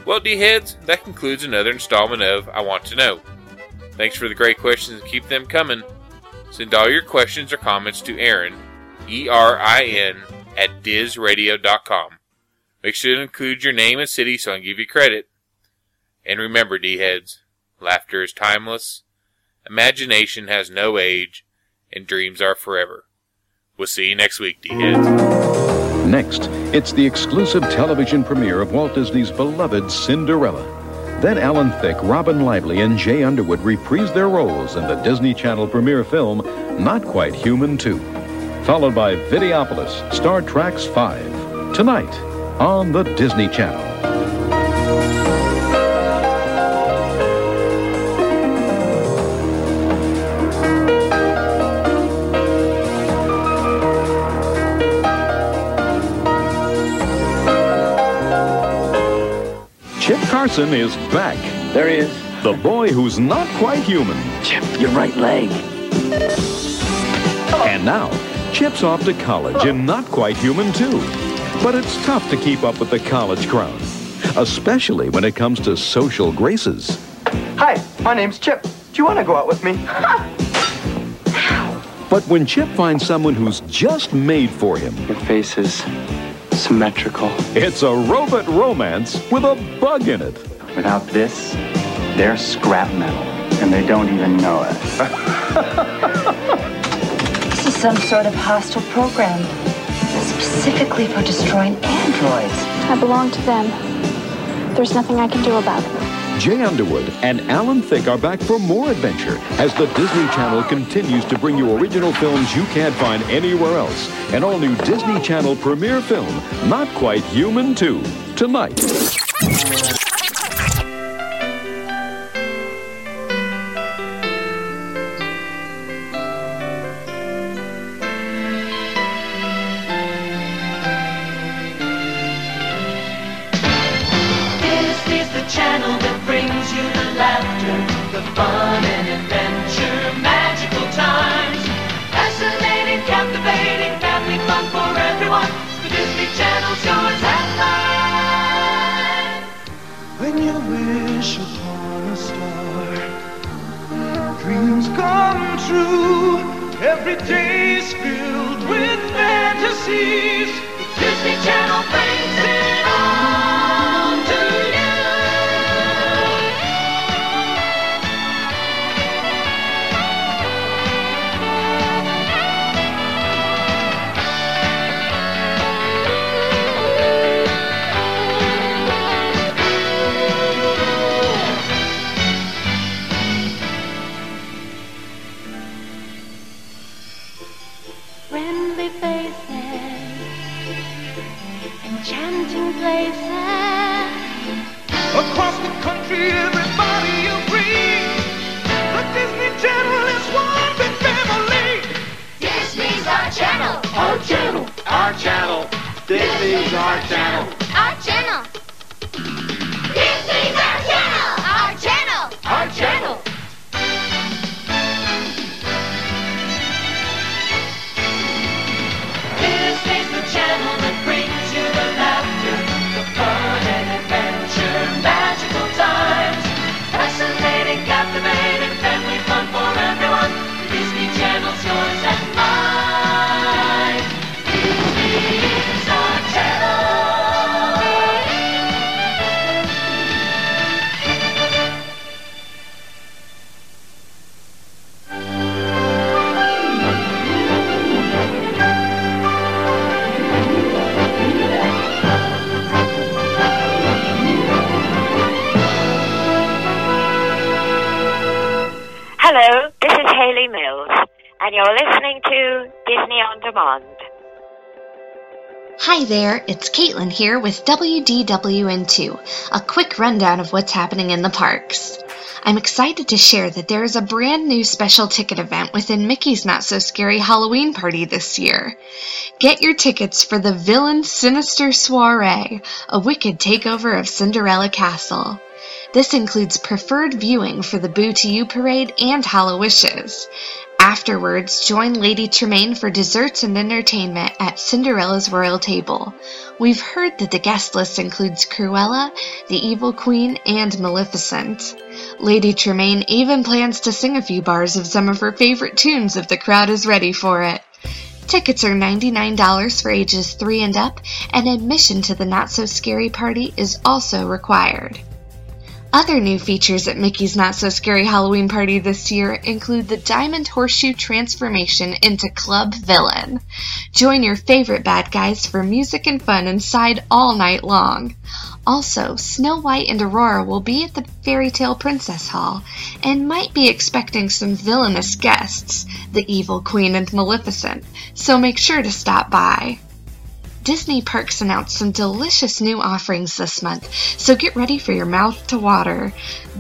Well, D heads, that concludes another installment of I Want to Know. Thanks for the great questions and keep them coming. Send all your questions or comments to Erin, E R I N, at dizradio.com. Make sure to include your name and city so I can give you credit. And remember, D heads, laughter is timeless, imagination has no age, and dreams are forever. We'll see you next week, D heads. Next, it's the exclusive television premiere of Walt Disney's beloved Cinderella. Then Alan Thicke, Robin Lively, and Jay Underwood reprise their roles in the Disney Channel premiere film Not Quite Human 2. Followed by Videopolis, StarTracks 5. Tonight on the Disney Channel. Chip Carson is back. There he is. The boy who's not quite human. Chip, your right leg. And now, Chip's off to college and not quite human too. But it's tough to keep up with the college crowd, especially when it comes to social graces. Hi, my name's Chip. Do you want to go out with me? But when Chip finds someone who's just made for him, Your face is symmetrical. it's a robot romance with a bug in it. Without this, they're scrap metal, and they don't even know it. This is some sort of hostile program, specifically for destroying androids. I belong to them. There's nothing I can do about it. Jay Underwood and Alan Thicke are back for more adventure as the Disney Channel continues to bring you original films you can't find anywhere else. An all new Disney Channel premiere film, Not Quite Human 2, tonight. Fun and adventure, magical times. Fascinating, captivating, family fun for everyone. The Disney Channel's and mine. When you wish upon a star, dreams come true. Every day's filled with fantasies. The Disney Channel brings it Channel. Our channel. And you're listening to Disney On Demand. Hi there, it's Caitlin here with WDWN2, a quick rundown of what's happening in the parks. I'm excited to share that there is a brand new special ticket event within Mickey's Not So Scary Halloween Party this year. Get your tickets for the Villain Sinister Soiree, a wicked takeover of Cinderella Castle. This includes preferred viewing for the Boo to You parade and Hallowishes. Afterwards, join Lady Tremaine for desserts and entertainment at Cinderella's royal table. We've heard that the guest list includes Cruella, the Evil Queen, and Maleficent. Lady Tremaine even plans to sing a few bars of some of her favorite tunes if the crowd is ready for it. Tickets are $99 for ages 3 and up, and admission to the Not So Scary Party is also required. Other new features at Mickey's Not So Scary Halloween Party this year include the Diamond Horseshoe transformation into Club Villain. Join your favorite bad guys for music and fun inside all night long. Also, Snow White and Aurora will be at the Fairy Tale Princess Hall and might be expecting some villainous guests, the Evil Queen and Maleficent, so make sure to stop by. Disney Parks announced some delicious new offerings this month, so get ready for your mouth to water.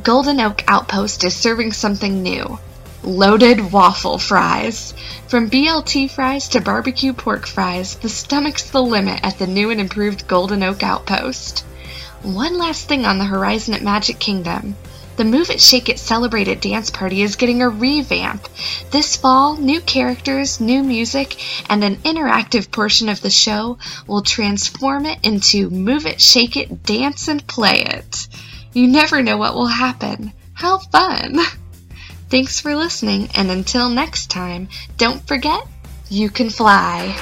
Golden Oak Outpost is serving something new loaded waffle fries. From BLT fries to barbecue pork fries, the stomach's the limit at the new and improved Golden Oak Outpost. One last thing on the horizon at Magic Kingdom. The Move It Shake It Celebrated dance party is getting a revamp. This fall, new characters, new music, and an interactive portion of the show will transform it into Move It, Shake It, Dance, and Play It. You never know what will happen. How fun! Thanks for listening, and until next time, don't forget you can fly.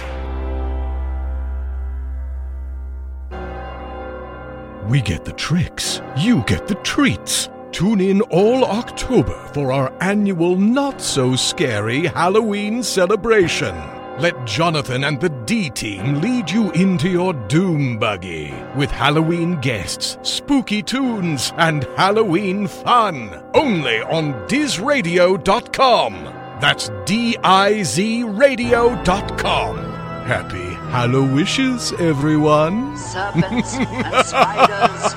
We get the tricks, you get the treats. Tune in all October for our annual not so scary Halloween celebration. Let Jonathan and the D team lead you into your doom buggy with Halloween guests, spooky tunes, and Halloween fun. Only on DizRadio.com. That's D I Z Radio.com. Happy Hallowishes, everyone. Serpents and spiders,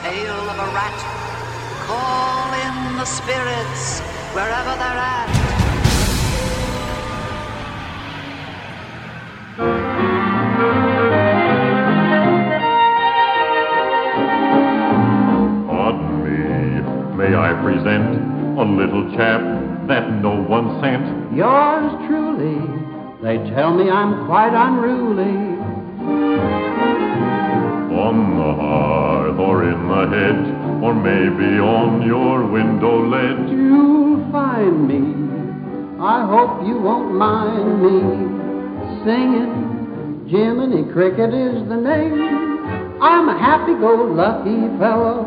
tail of a rat. Call in the spirits wherever they're at. Pardon me, may I present a little chap that no one sent? Yours truly. They tell me I'm quite unruly. On the hearth or in the hedge, or maybe on your window ledge. You'll find me. I hope you won't mind me singing. Jiminy Cricket is the name. I'm a happy-go-lucky fellow,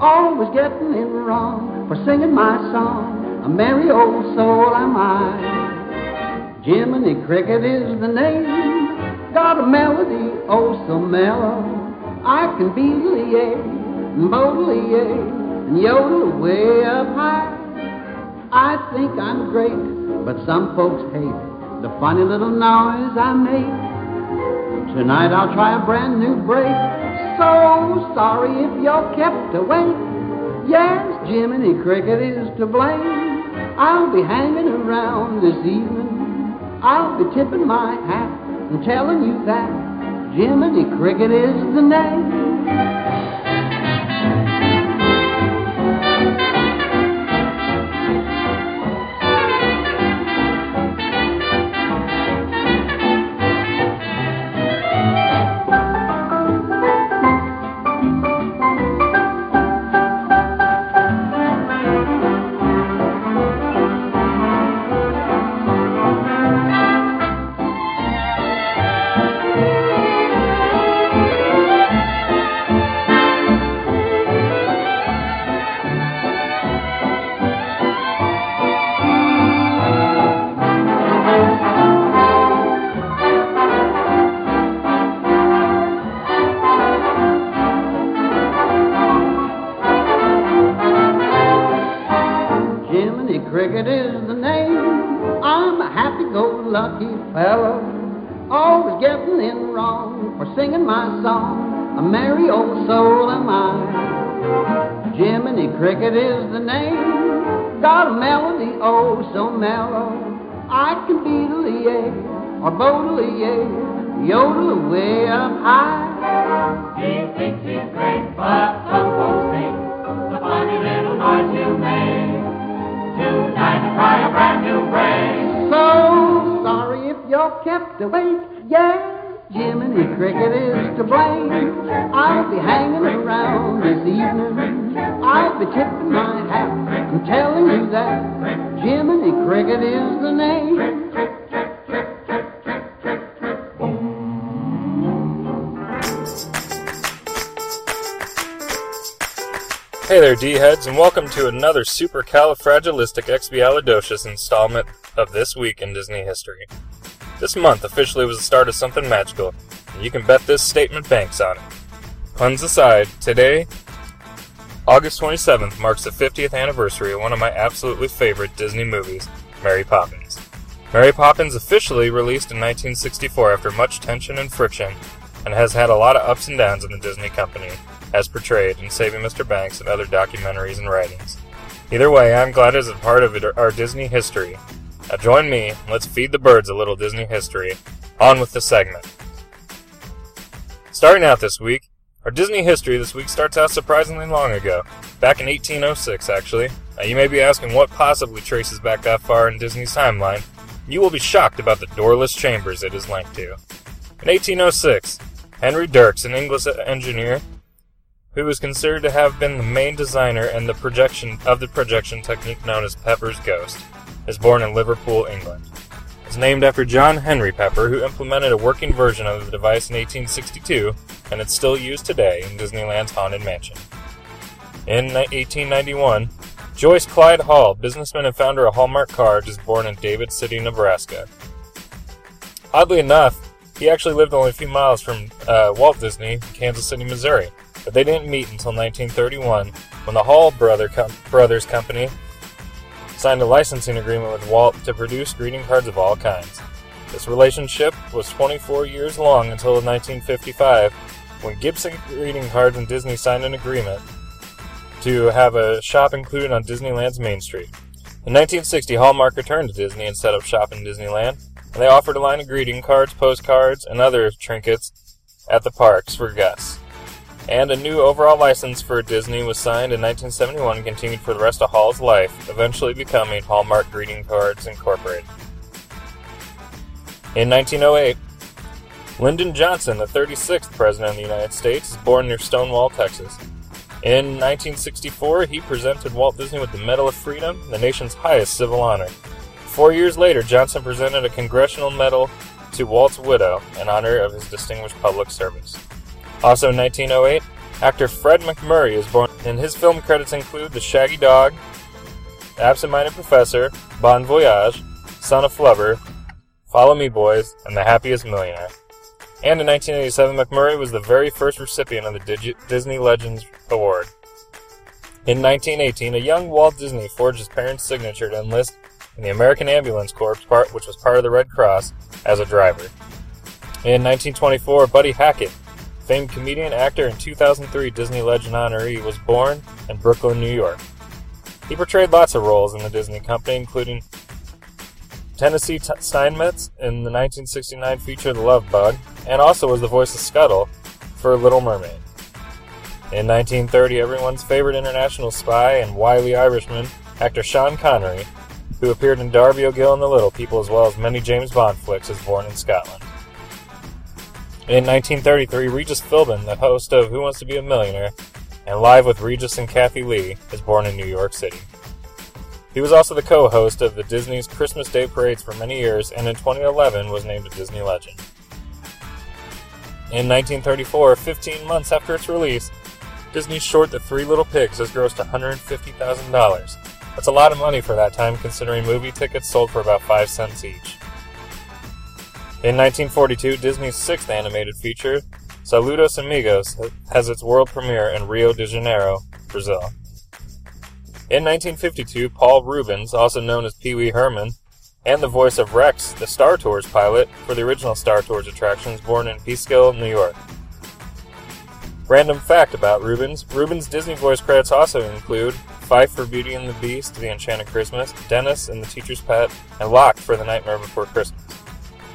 always getting it wrong for singing my song. A merry old soul am I. Jiminy Cricket is the name. Got a melody, oh so mellow. I can beedly and bodily and yodel way up high. I think I'm great, but some folks hate the funny little noise I make. Tonight I'll try a brand new break. So sorry if you're kept awake. Yes, Jiminy Cricket is to blame. I'll be hanging around this evening. I'll be tipping my hat and telling you that Jiminy Cricket is the name. Singing my song. A merry old soul am I. Jiminy Cricket is the name. Got a melody, oh so mellow. I can beedle-yay or bodle-yay, yodel away up high. He thinks he's great, but some folks think the funny little noise you make. Tonight to try a brand new break. So sorry if you're kept awake. Yeah, Jiminy Cricket is to blame. I'll be hanging around this evening. I'll be tipping my hat and telling you that Jiminy Cricket is the name. Hey there, D-heads, and welcome to another supercalifragilisticexpialidocious installment of This Week in Disney History. This month officially was the start of something magical, and you can bet this statement banks on it. Puns aside, today, August 27th, marks the 50th anniversary of one of my absolutely favorite Disney movies, Mary Poppins. Mary Poppins officially released in 1964 after much tension and friction, and has had a lot of ups and downs in the Disney company, as portrayed in Saving Mr. Banks and other documentaries and writings. Either way, I'm glad it's a part of it, our Disney history. Now join me, let's feed the birds a little Disney history. On with the segment. Starting out this week, our Disney history this week starts out surprisingly long ago, back in 1806 actually. Now you may be asking what possibly traces back that far in Disney's timeline. You will be shocked about the doorless chambers it is linked to. In 1806, Henry Dircks, an English engineer, who is considered to have been the main designer and the projection of the projection technique known as Pepper's Ghost, is born in Liverpool, England. It's named after John Henry Pepper, who implemented a working version of the device in 1862, and it's still used today in Disneyland's Haunted Mansion. In 1891, Joyce Clyde Hall, businessman and founder of Hallmark Cards, is born in David City, Nebraska. Oddly enough, he actually lived only a few miles from uh, Walt Disney, in Kansas City, Missouri, but they didn't meet until 1931 when the Hall Brother Com- Brothers Company signed a licensing agreement with Walt to produce greeting cards of all kinds. This relationship was 24 years long until 1955, when Gibson Greeting Cards and Disney signed an agreement to have a shop included on Disneyland's Main Street. In 1960, Hallmark returned to Disney and set up shop in Disneyland, and they offered a line of greeting cards, postcards, and other trinkets at the parks for guests. And a new overall license for Disney was signed in 1971 and continued for the rest of Hall's life, eventually becoming Hallmark Greeting Cards Incorporated. In 1908, Lyndon Johnson, the 36th President of the United States, is born near Stonewall, Texas. In 1964, he presented Walt Disney with the Medal of Freedom, the nation's highest civil honor. Four years later, Johnson presented a Congressional Medal to Walt's widow in honor of his distinguished public service. Also in 1908, actor Fred MacMurray is born, and his film credits include The Shaggy Dog, Absent Minded Professor, Bon Voyage, Son of Flubber, Follow Me Boys, and The Happiest Millionaire. And in 1987, MacMurray was the very first recipient of the Digi- Disney Legends Award. In 1918, a young Walt Disney forged his parents' signature to enlist in the American Ambulance Corps, part, which was part of the Red Cross, as a driver. In 1924, Buddy Hackett, famed comedian, actor, and 2003 Disney Legend honoree, was born in Brooklyn, New York. He portrayed lots of roles in the Disney company, including Tennessee T- Steinmetz in the 1969 feature The Love Bug, and also was the voice of Scuttle for Little Mermaid. In 1930, everyone's favorite international spy and wily Irishman, actor Sean Connery, who appeared in Darby O'Gill and the Little People as well as many James Bond flicks, is born in Scotland. In 1933, Regis Philbin, the host of Who Wants to Be a Millionaire and Live with Regis and Kathie Lee, is born in New York City. He was also the co-host of the Disney's Christmas Day parades for many years, and in 2011 was named a Disney legend. In 1934, 15 months after its release, Disney's short The Three Little Pigs has grossed $150,000. That's a lot of money for that time, considering movie tickets sold for about 5 cents each. In 1942, Disney's sixth animated feature, Saludos Amigos, has its world premiere in Rio de Janeiro, Brazil. In 1952, Paul Reubens, also known as Pee Wee Herman, and the voice of Rex, the Star Tours pilot for the original Star Tours attractions, born in Peekskill, New York. Random fact about Reubens Reubens' Disney voice credits also include Fife for Beauty and the Beast, The Enchanted Christmas, Dennis and The Teacher's Pet, and Lock for The Nightmare Before Christmas.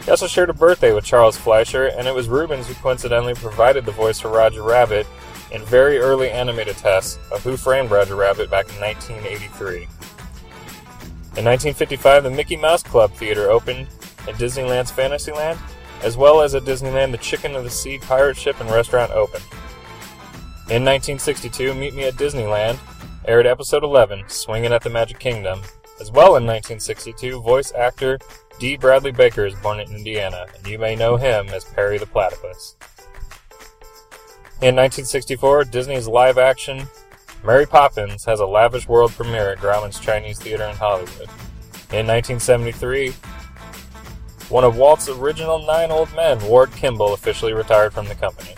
He also shared a birthday with Charles Fleischer, and it was Reubens who coincidentally provided the voice for Roger Rabbit in very early animated tests of Who Framed Roger Rabbit back in 1983. In 1955, the Mickey Mouse Club Theater opened in Disneyland's Fantasyland, as well as at Disneyland, the Chicken of the Sea pirate ship and restaurant opened. In 1962, Meet Me at Disneyland aired episode 11, Swinging at the Magic Kingdom. As well in 1962, voice actor Dee Bradley Baker is born in Indiana, and you may know him as Perry the Platypus. In 1964, Disney's live action Mary Poppins has a lavish world premiere at Grauman's Chinese Theater in Hollywood. In 1973, one of Walt's original nine old men, Ward Kimball, officially retired from the company.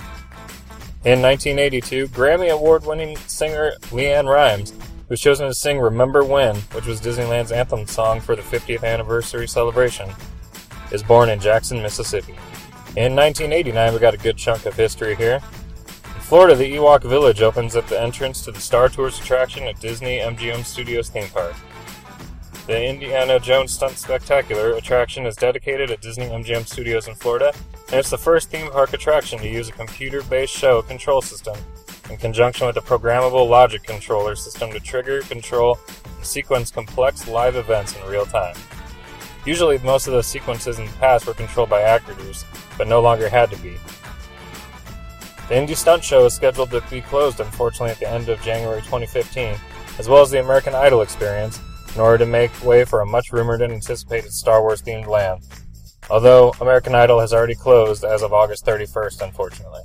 In 1982, Grammy Award winning singer LeAnn Rimes who's chosen to sing Remember When, which was Disneyland's anthem song for the 50th anniversary celebration, is born in Jackson, Mississippi. In 1989, we got a good chunk of history here. In Florida, the Ewok Village opens at the entrance to the Star Tours attraction at Disney MGM Studios theme park. The Indiana Jones Stunt Spectacular attraction is dedicated at Disney MGM Studios in Florida, and it's the first theme park attraction to use a computer based show control system in conjunction with a programmable logic controller system to trigger, control, and sequence complex live events in real time. Usually, most of those sequences in the past were controlled by actors, but no longer had to be. The Indy Stunt Show is scheduled to be closed, unfortunately, at the end of January 2015, as well as the American Idol experience, in order to make way for a much rumored and anticipated Star Wars themed land. Although American Idol has already closed as of August 31st, unfortunately.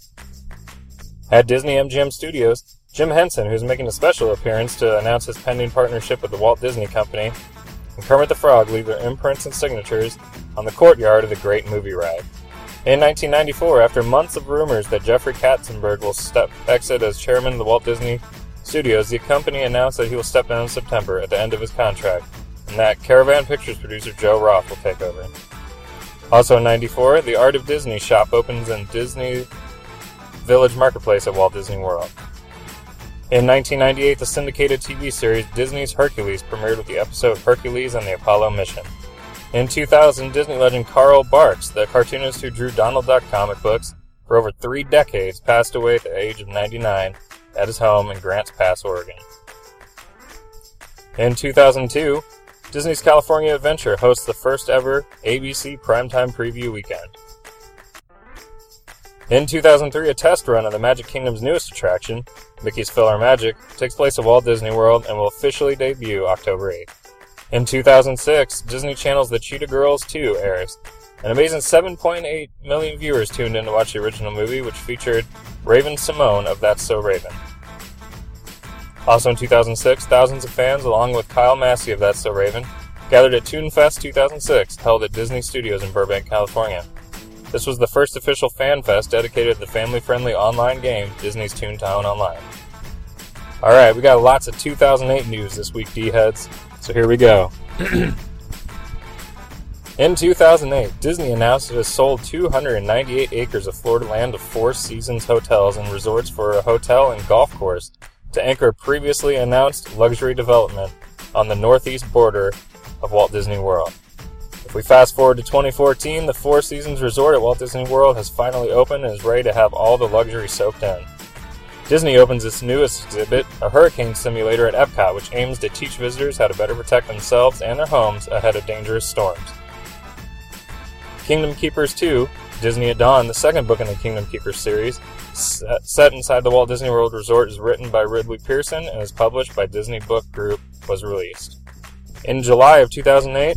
At Disney MGM Studios, Jim Henson, who's making a special appearance to announce his pending partnership with the Walt Disney Company, and Kermit the Frog leave their imprints and signatures on the courtyard of the Great Movie Ride. In 1994, after months of rumors that Jeffrey Katzenberg will step exit as chairman of the Walt Disney Studios, the company announced that he will step down in September at the end of his contract, and that Caravan Pictures producer Joe Roth will take over. Also in 94, the Art of Disney shop opens in Disney Village Marketplace at Walt Disney World. In 1998, the syndicated TV series Disney's Hercules premiered with the episode Hercules and the Apollo Mission. In 2000, Disney legend Carl Barks, the cartoonist who drew Donald Duck comic books for over three decades, passed away at the age of 99 at his home in Grants Pass, Oregon. In 2002, Disney's California Adventure hosts the first ever ABC Primetime Preview Weekend. In 2003, a test run of the Magic Kingdom's newest attraction, Mickey's PhilharMagic, takes place at Walt Disney World and will officially debut October 8th. In 2006, Disney Channel's The Cheetah Girls 2 airs. An amazing 7.8 million viewers tuned in to watch the original movie, which featured Raven-Symoné of That's So Raven. Also in 2006, thousands of fans, along with Kyle Massey of That's So Raven, gathered at ToonFest 2006, held at Disney Studios in Burbank, California. This was the first official fan fest dedicated to the family-friendly online game Disney's Toontown Online. Alright, we got lots of 2008 news this week, D-heads, so here we go. In 2008, Disney announced it has sold 298 acres of Florida land to Four Seasons hotels and resorts for a hotel and golf course to anchor previously announced luxury development on the northeast border of Walt Disney World. We fast forward to 2014, the Four Seasons Resort at Walt Disney World has finally opened and is ready to have all the luxury soaked in. Disney opens its newest exhibit, a hurricane simulator at Epcot, which aims to teach visitors how to better protect themselves and their homes ahead of dangerous storms. Kingdom Keepers 2, Disney at Dawn, the second book in the Kingdom Keepers series, set inside the Walt Disney World Resort, is written by Ridley Pearson and is published by Disney Book Group, was released. In July of 2008,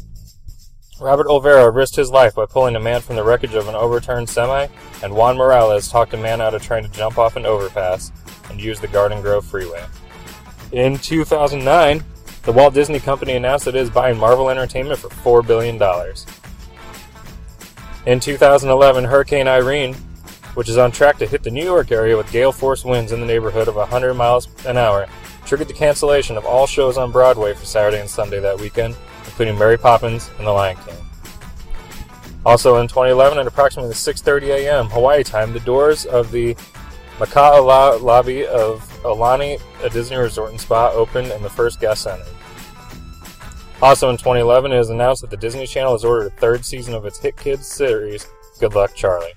Robert Olvera risked his life by pulling a man from the wreckage of an overturned semi, and Juan Morales talked a man out of trying to jump off an overpass and use the Garden Grove Freeway. In 2009, the Walt Disney Company announced that it is buying Marvel Entertainment for $4 billion. In 2011, Hurricane Irene, which is on track to hit the New York area with gale force winds in the neighborhood of 100 miles an hour, triggered the cancellation of all shows on Broadway for Saturday and Sunday that weekend, including Mary Poppins and The Lion King. Also in 2011, at approximately 6:30 a.m. Hawaii time, the doors of the Maka'a lo- lobby of Aulani, a Disney resort and spa, opened and the first guests entered. Also in 2011, it was announced that the Disney Channel has ordered a third season of its hit kids series, Good Luck Charlie.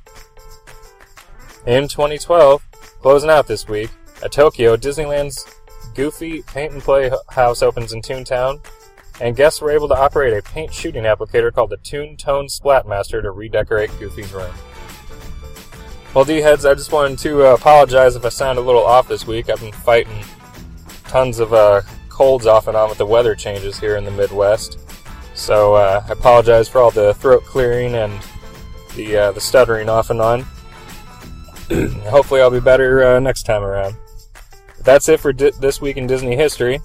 In 2012, closing out this week, at Tokyo, Disneyland's Goofy Paint and Play House opens in Toontown, and guests were able to operate a paint shooting applicator called the Toon Tone Splatmaster to redecorate Goofy's room. Well, D-heads, I just wanted to uh, apologize if I sound a little off this week. I've been fighting tons of uh, colds off and on with the weather changes here in the Midwest. So uh, I apologize for all the throat clearing and the uh, the stuttering off and on. Hopefully, I'll be better uh, next time around. But that's it for this week in Disney history.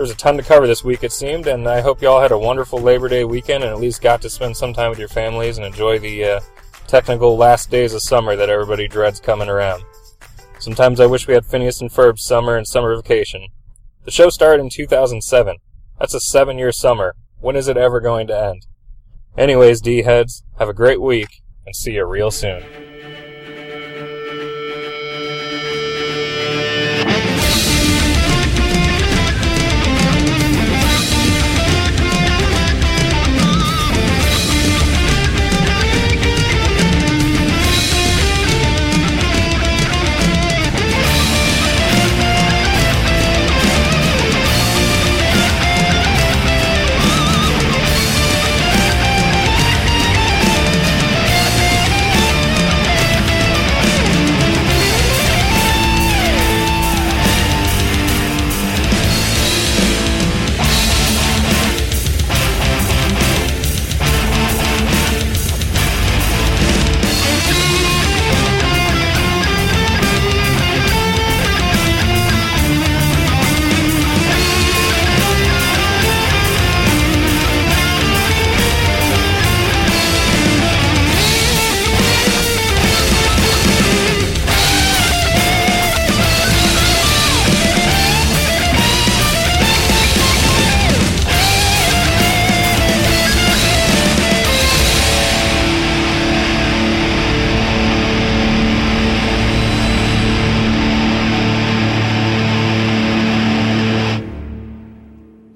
There was a ton to cover this week, it seemed, and I hope you all had a wonderful Labor Day weekend and at least got to spend some time with your families and enjoy the uh, technical last days of summer that everybody dreads coming around. Sometimes I wish we had Phineas and Ferb's summer and summer vacation. The show started in 2007. That's a seven year summer. When is it ever going to end? Anyways, D heads, have a great week and see you real soon.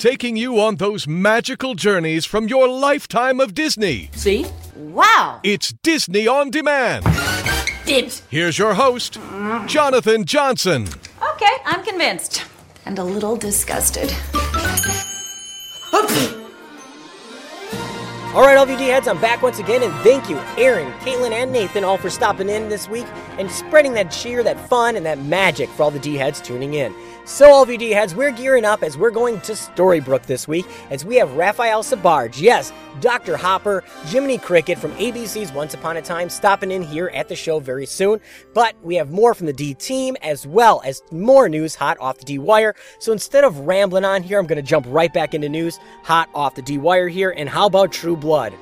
Taking you on those magical journeys from your lifetime of Disney. See? Wow! It's Disney on Demand. Dibs. Here's your host, Jonathan Johnson. Okay, I'm convinced. And a little disgusted. All right, LVD heads, I'm back once again, and thank you, Erin, Caitlin, and Nathan, all for stopping in this week and spreading that cheer, that fun, and that magic for all the D heads tuning in. So, LVD heads, we're gearing up as we're going to Storybrooke this week as we have Raphael Sbarge, yes, Dr. Hopper, Jiminy Cricket from ABC's Once Upon a Time stopping in here at the show very soon. But we have more from the D team as well as more news hot off the D wire. So instead of rambling on here, I'm going to jump right back into news hot off the D wire here. And how about True Blood?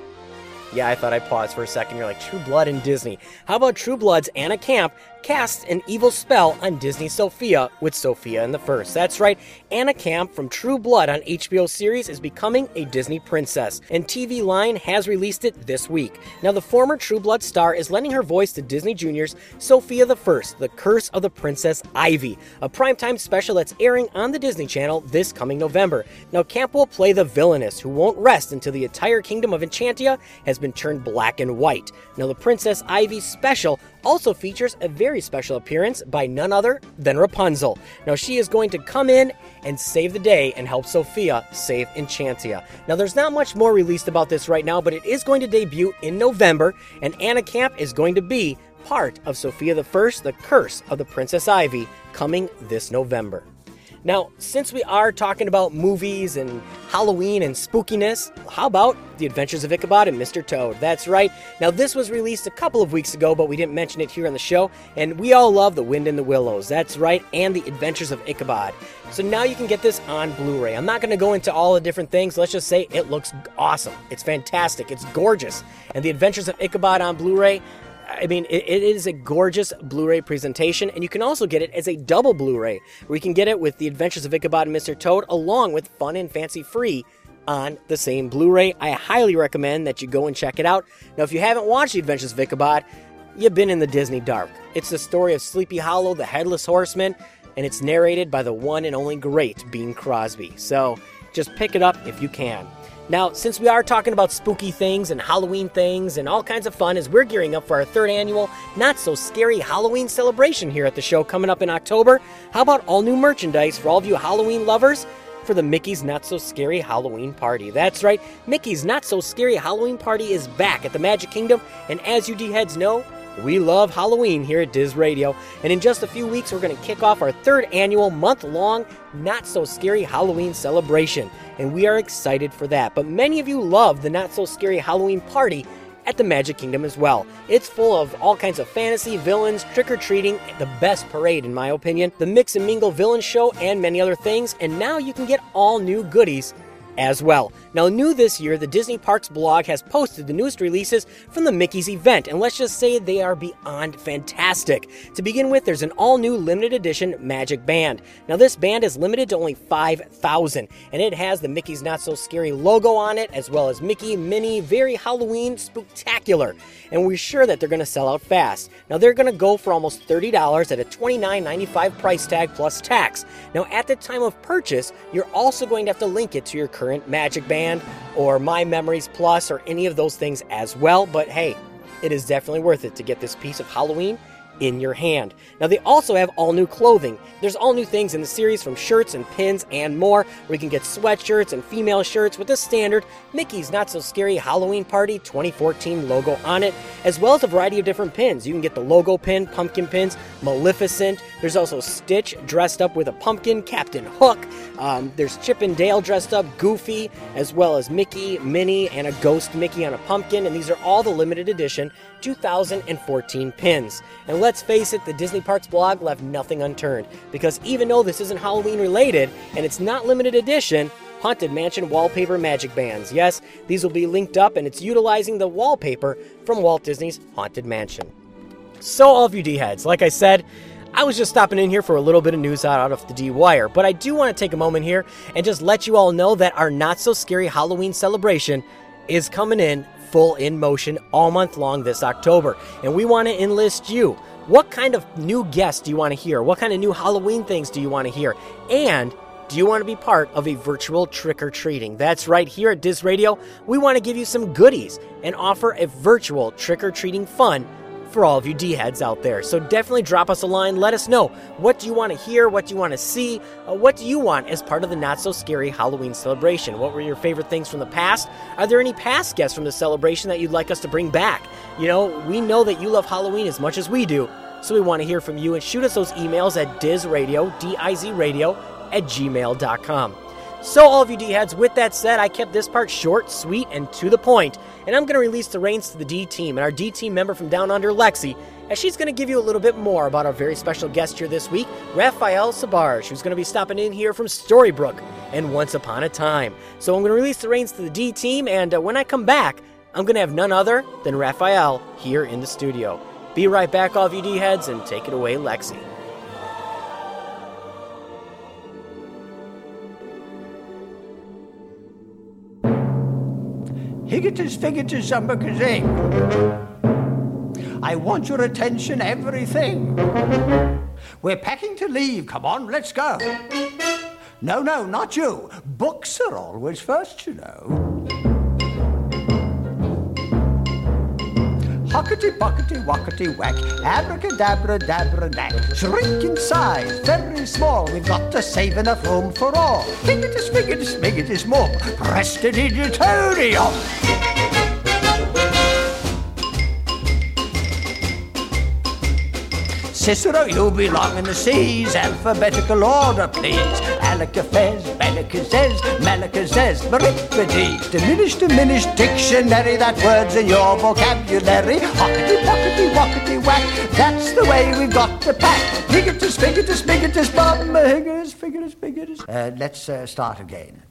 Yeah, I thought I paused for a second. You're like, True Blood and Disney. How about True Blood's Anna Camp casts an evil spell on Disney Sofia with Sofia in the First? That's right, Anna Camp from True Blood on HBO series is becoming a Disney princess, and TV Line has released it this week. Now, the former True Blood star is lending her voice to Disney Junior's Sofia the First, The Curse of the Princess Ivy, a primetime special that's airing on the Disney Channel this coming November. Now, Camp will play the villainess who won't rest until the entire kingdom of Enchantia has been turned black and white. Now, the Princess Ivy special also features a very special appearance by none other than Rapunzel. Now, she is going to come in and save the day and help Sofia save Enchantia. Now, there's not much more released about this right now, but it is going to debut in November, and Anna Camp is going to be part of Sofia the First, The Curse of the Princess Ivy, coming this November. Now, since we are talking about movies and Halloween and spookiness, how about The Adventures of Ichabod and Mr. Toad? That's right. Now, this was released a couple of weeks ago, but we didn't mention it here on the show, and we all love The Wind in the Willows. That's right, and The Adventures of Ichabod. So now you can get this on Blu ray. I'm not going to go into all the different things. Let's just say it looks awesome. It's fantastic. It's gorgeous. And The Adventures of Ichabod on Blu ray, I mean, it, it is a gorgeous Blu ray presentation, and you can also get it as a double Blu ray, where you can get it with The Adventures of Ichabod and Mr. Toad, along with Fun and Fancy Free on the same Blu ray. I highly recommend that you go and check it out. Now, if you haven't watched The Adventures of Ichabod, you've been in the Disney dark. It's the story of Sleepy Hollow, the Headless Horseman, and it's narrated by the one and only great Bing Crosby. So just pick it up if you can. Now, since we are talking about spooky things and Halloween things and all kinds of fun as we're gearing up for our third annual Not So Scary Halloween celebration here at the show coming up in October, how about all new merchandise for all of you Halloween lovers? For the Mickey's Not So Scary Halloween Party. That's right, Mickey's Not So Scary Halloween Party is back at the Magic Kingdom, and as you D heads know, we love Halloween here at Diz Radio, and in just a few weeks, we're going to kick off our third annual month long Not So Scary Halloween celebration, and we are excited for that. But many of you love the Not So Scary Halloween party at the Magic Kingdom as well. It's full of all kinds of fantasy, villains, trick or treating, the best parade, in my opinion, the Mix and Mingle Villain Show, and many other things, and now you can get all new goodies as well. Now, new this year, the Disney Parks blog has posted the newest releases from the Mickey's event, and let's just say they are beyond fantastic. To begin with, there's an all new limited edition Magic Band. Now, this band is limited to only 5,000, and it has the Mickey's Not So Scary logo on it, as well as Mickey, Minnie, very Halloween spooktacular. And we're sure that they're going to sell out fast. Now, they're going to go for almost $30 at a $29.95 price tag plus tax. Now, at the time of purchase, you're also going to have to link it to your current Magic Band or My Memories Plus or any of those things as well. But hey, it is definitely worth it to get this piece of Halloween in your hand. Now, they also have all new clothing. There's all new things in the series from shirts and pins and more, where you can get sweatshirts and female shirts with the standard Mickey's Not So Scary Halloween Party 2014 logo on it, as well as a variety of different pins. You can get the logo pin, pumpkin pins, Maleficent. There's also Stitch dressed up with a pumpkin, Captain Hook. Um, there's Chip and Dale dressed up, Goofy, as well as Mickey, Minnie, and a ghost Mickey on a pumpkin. And these are all the limited edition 2014 pins. And let's face it, the Disney Parks blog left nothing unturned because even though this isn't Halloween related and it's not limited edition, Haunted Mansion wallpaper magic bands. Yes, these will be linked up and it's utilizing the wallpaper from Walt Disney's Haunted Mansion. So, all of you D heads, like I said, I was just stopping in here for a little bit of news out of the D Wire, but I do want to take a moment here and just let you all know that our not so scary Halloween celebration is coming in full in motion all month long this October. And we want to enlist you. What kind of new guests do you want to hear? What kind of new Halloween things do you want to hear? And do you want to be part of a virtual trick or treating? That's right, here at Diz Radio, we want to give you some goodies and offer a virtual trick or treating fun for all of you D heads out there. So definitely drop us a line. Let us know what do you want to hear, what do you want to see, uh, what do you want as part of the not so scary Halloween celebration? What were your favorite things from the past? Are there any past guests from the celebration that you'd like us to bring back? You know, we know that you love Halloween as much as we do. So we want to hear from you and shoot us those emails at dizradio, D-I-Z radio, at gmail.com. So, all of you D heads, with that said, I kept this part short, sweet, and to the point. and I'm going to release the reins to the D team and our D team member from down under, Lexi, as she's going to give you a little bit more about our very special guest here this week, Raphael Sbarge, who's going to be stopping in here from Storybrooke and Once Upon a Time. So, I'm going to release the reins to the D team, and uh, when I come back, I'm going to have none other than Raphael here in the studio. Be right back, all of you D heads, and take it away, Lexi. Higgitus, figgitus, umberkazing. I want your attention, everything. We're packing to leave. Come on, let's go. No, no, not you. Books are always first, you know. Huckety buckety wuckety whack, abracadabra dabra knack. Shrink in size, very small. We've got to save enough room for all. Figgitus, figgitus, figgitus, mum. Prestidigitonium. Cicero, you belong in the C's. Alphabetical order, please. Alakafez, Bellicazes, Malacazes, Baripity. Diminish, diminish dictionary. That word's in your vocabulary. Hockety, pockety, wockety, whack. That's the way we've got to pack. Higgitus, figgitus, bigotus, bum, higgitus, figgitus, bigotus. Uh, let's uh, start again.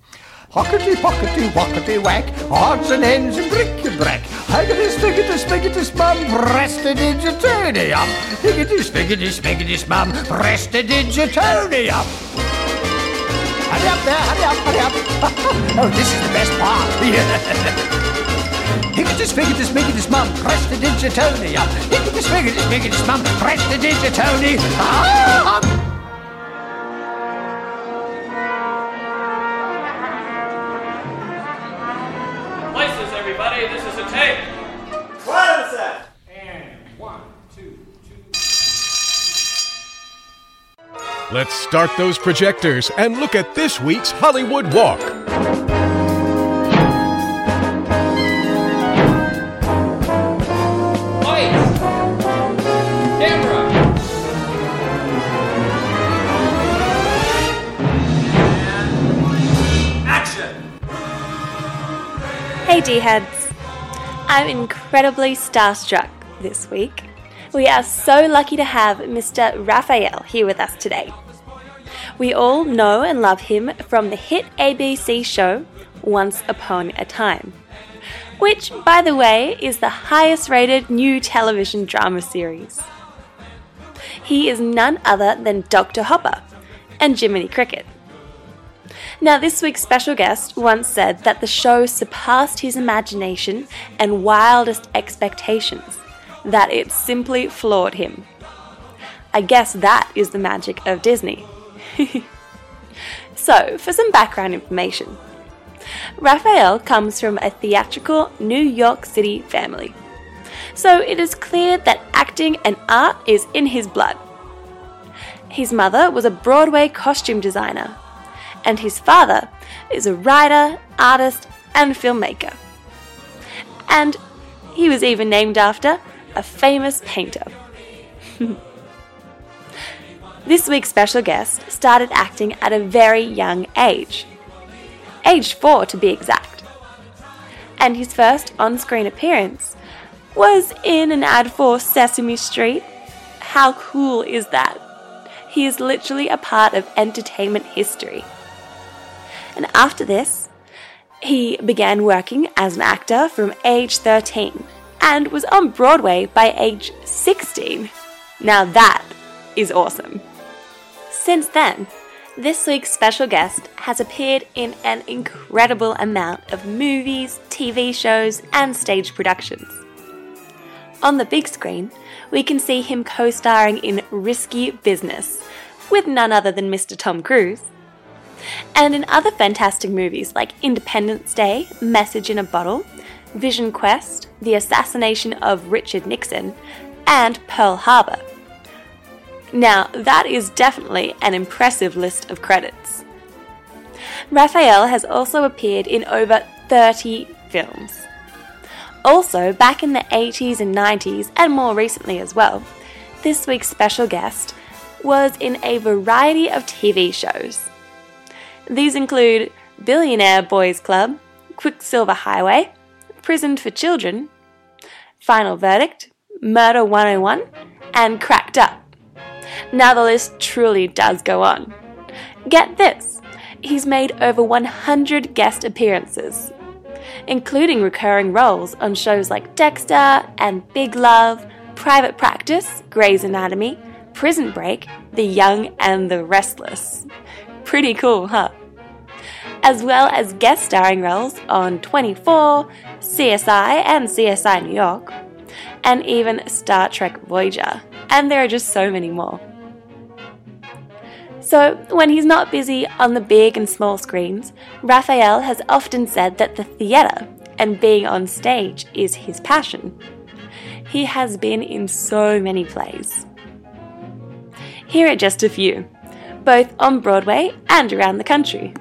Hockety, pockety, wockety, whack. Odds and ends and bric-a-brac. Higgitus, figgitus, bigotus, bum, prestidigitonium. Higgitus, figgitus, bigotus, bum, prestidigitonium. Hurry up there, hurry up, hurry up. oh, this is the best part. Higgitus, figgitus, bigotus, mum, press the prestidigitonium. Higgitus, figgitus, bigotus, mum, Press the prestidigitonium. Ah! Let's start those projectors and look at this week's Hollywood Walk. Lights. Camera. Action. Hey D heads! I'm incredibly starstruck this week. We are so lucky to have Mr. Raphael here with us today. We all know and love him from the hit ABC show Once Upon a Time, which, by the way, is the highest rated new television drama series. He is none other than Dr. Hopper and Jiminy Cricket. Now, this week's special guest once said that the show surpassed his imagination and wildest expectations, that it simply floored him. I guess that is the magic of Disney. so, for some background information Raphael comes from a theatrical New York City family. So, it is clear that acting and art is in his blood. His mother was a Broadway costume designer, and his father is a writer, artist, and filmmaker. And he was even named after a famous painter. this week's special guest started acting at a very young age, age four to be exact. And his first on screen appearance was in an ad for Sesame Street. How cool is that? He is literally a part of entertainment history. And after this, he began working as an actor from age 13 and was on Broadway by age 16. Now that is awesome. Since then, this week's special guest has appeared in an incredible amount of movies, TV shows, and stage productions. On the big screen, we can see him co starring in Risky Business with none other than Mr. Tom Cruise, and in other fantastic movies like Independence Day, Message in a Bottle, Vision Quest, The Assassination of Richard Nixon, and Pearl Harbor. Now, that is definitely an impressive list of credits. Raphael has also appeared in over 30 films. Also, back in the 80s and 90s, and more recently as well, this week's special guest was in a variety of TV shows. These include Billionaire Boys Club, Quicksilver Highway, Prison for Children, Final Verdict, Murder 101, and Cracked Up. Now the list truly does go on. Get this he's made over 100 guest appearances, including recurring roles on shows like Dexter and Big Love, Private Practice, Grey's Anatomy, Prison Break, The Young and the Restless. Pretty cool, huh? As well as guest starring roles on 24, CSI and CSI New York, and even Star Trek Voyager. And there are just so many more. So, when he's not busy on the big and small screens, Raphael has often said that the theatre and being on stage is his passion. He has been in so many plays. Here are just a few, both on Broadway and around the country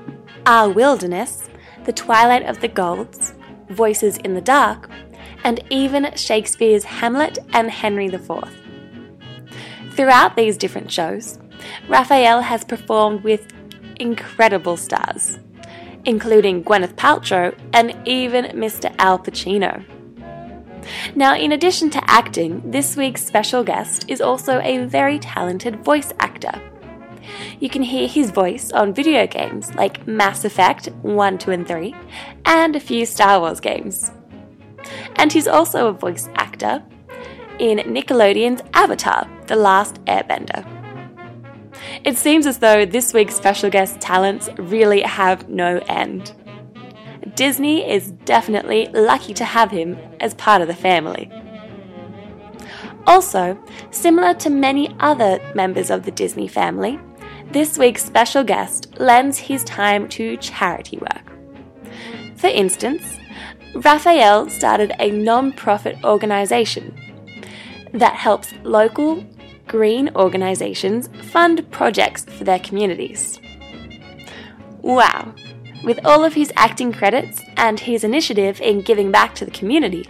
Our Wilderness, The Twilight of the Golds, Voices in the Dark, and even Shakespeare's Hamlet and Henry IV. Throughout these different shows, Raphael has performed with incredible stars, including Gwyneth Paltrow and even Mr. Al Pacino. Now, in addition to acting, this week's special guest is also a very talented voice actor. You can hear his voice on video games like Mass Effect 1, 2, and 3, and a few Star Wars games. And he's also a voice actor in Nickelodeon's Avatar The Last Airbender. It seems as though this week's special guest talents really have no end. Disney is definitely lucky to have him as part of the family. Also, similar to many other members of the Disney family, this week's special guest lends his time to charity work. For instance, Raphael started a non profit organisation that helps local green organisations fund projects for their communities. Wow! With all of his acting credits and his initiative in giving back to the community,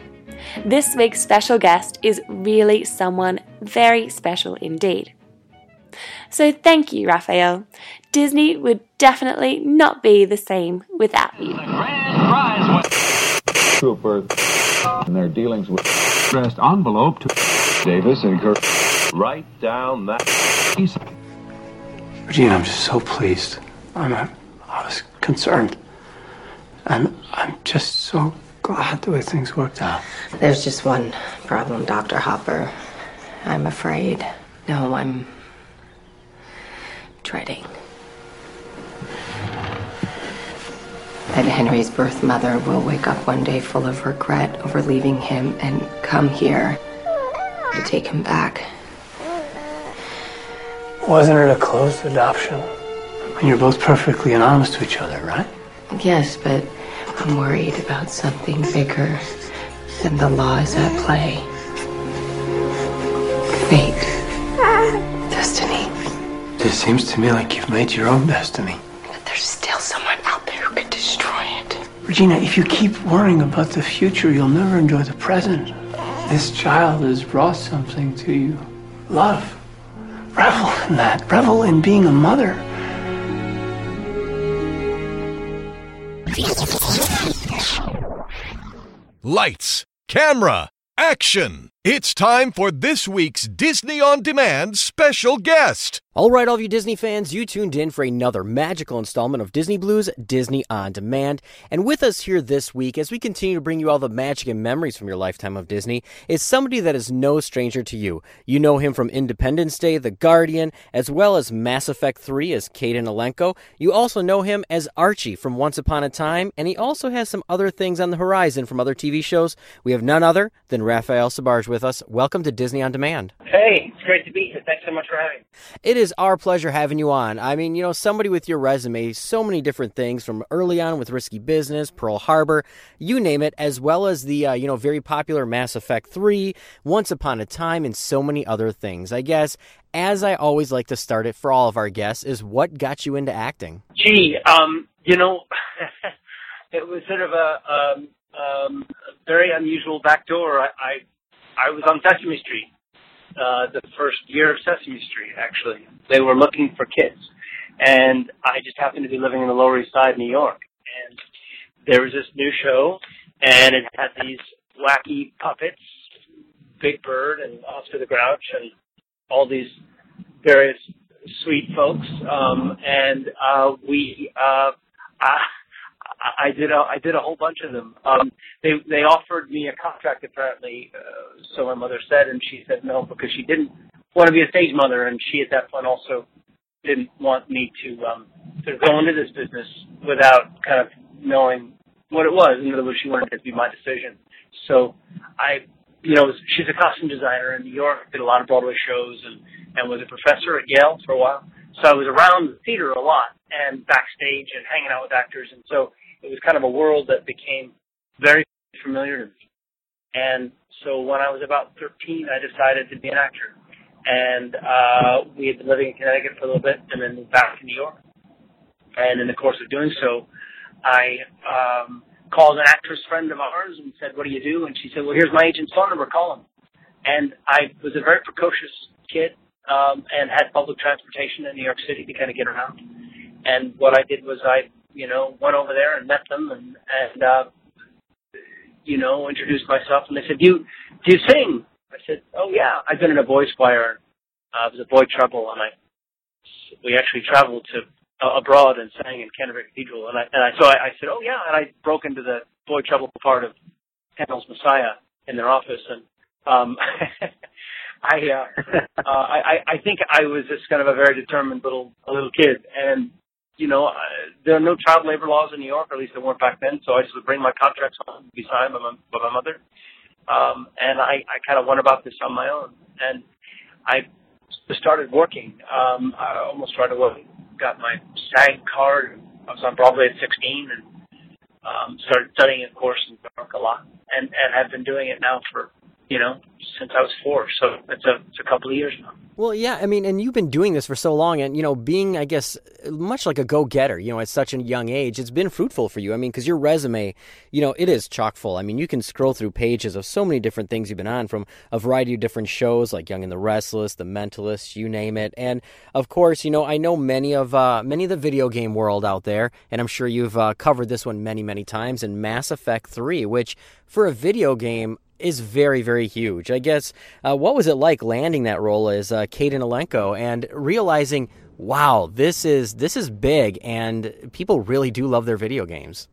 this week's special guest is really someone very special indeed. So thank you, Raphael. Disney would definitely not be the same without you. Trooper and their dealings with addressed envelope to Davis and Kirk. Write down that piece. Regina, I'm just so pleased. I'm, uh, I was concerned. I'm, I'm just so glad the way things worked out. There's just one problem, Dr. Hopper. I'm afraid. No, I'm dreading. That Henry's birth mother will wake up one day full of regret over leaving him and come here to take him back. Wasn't it a closed adoption? And you're both perfectly honest to each other, right? Yes, but I'm worried about something bigger than the laws at play. It seems to me like you've made your own destiny. But there's still someone out there who could destroy it. Regina, if you keep worrying about the future, you'll never enjoy the present. This child has brought something to you. Love. Revel in that. Revel in being a mother. Lights, camera, action! It's time for this week's Disney On Demand special guest. All right, all of you Disney fans, you tuned in for another magical installment of Disney Blues Disney On Demand. And with us here this week, as we continue to bring you all the magic and memories from your lifetime of Disney, is somebody that is no stranger to you. You know him from Independence Day, The Guardian, as well as Mass Effect 3 as Kaidan Alenko. You also know him as Archie from Once Upon a Time, and he also has some other things on the horizon from other TV shows. We have none other than Raphael Sbarge with us. Welcome to Disney On Demand. Hey, it's great to be here. Thanks so much for having me. It is our pleasure having you on. I mean, you know, somebody with your resume, so many different things from early on with Risky Business, Pearl Harbor, you name it, as well as the, uh, you know, very popular Mass Effect 3, Once Upon a Time, and so many other things. I guess, as I always like to start it for all of our guests, is what got you into acting? Gee, um, you know, it was sort of a, um, um, very unusual backdoor. I, I, I was on Sesame Street uh, the first year of Sesame Street, actually. They were looking for kids. And I just happened to be living in the Lower East Side, New York. And there was this new show, and it had these wacky puppets, Big Bird and Oscar the Grouch, and all these various sweet folks. Um, and uh, we, uh, I, I did a I did a whole bunch of them. Um, they they offered me a contract apparently, uh, so my mother said, and she said no because she didn't want to be a stage mother, and she at that point also didn't want me to um, of go into this business without kind of knowing what it was. In other words, she wanted it to be my decision. So I, you know, she's a costume designer in New York, did a lot of Broadway shows, and and was a professor at Yale for a while. So I was around the theater a lot and backstage and hanging out with actors, and so it was kind of a world that became very familiar to me. And so when I was about 13, I decided to be an actor. And uh, we had been living in Connecticut for a little bit and then moved back to New York. And in the course of doing so, I um, called an actress friend of ours and said, what do you do? And she said, well, here's my agent's phone number, call him. And I was a very precocious kid um, and had public transportation in New York City to kind of get around. And what I did was I you know, went over there and met them and, and, uh, you know, introduced myself and they said, do you, do you sing? I said, oh yeah, I've been in a boys choir. Uh, I was a boy treble and I, we actually traveled to uh, abroad and sang in Canterbury Cathedral. And I, and I, so I, I said, oh yeah, and I broke into the boy treble part of Handel's Messiah in their office and, um, I, uh, uh, I, I think I was just kind of a very determined little, a little kid and you know, uh, there are no child labor laws in New York, or at least there weren't back then. So I just would bring my contracts home be signed by my, by my mother. Um, and I, I kind of went about this on my own. And I started working. Um, I almost started working, got my SAG card. I was on Broadway at 16 and um, started studying, of course, in New York a lot. And, and have been doing it now for, you know, since I was four. So it's a, it's a couple of years now. Well, yeah, I mean, and you've been doing this for so long, and you know, being, I guess, much like a go-getter, you know, at such a young age, it's been fruitful for you. I mean, because your resume, you know, it is chock full. I mean, you can scroll through pages of so many different things you've been on, from a variety of different shows like Young and the Restless, The Mentalist, you name it, and of course, you know, I know many of uh, many of the video game world out there, and I'm sure you've uh, covered this one many, many times in Mass Effect Three, which for a video game is very, very huge. I guess, uh, what was it like landing that role as uh, Kaidan Alenko and realizing, wow, this is this is big, and people really do love their video games?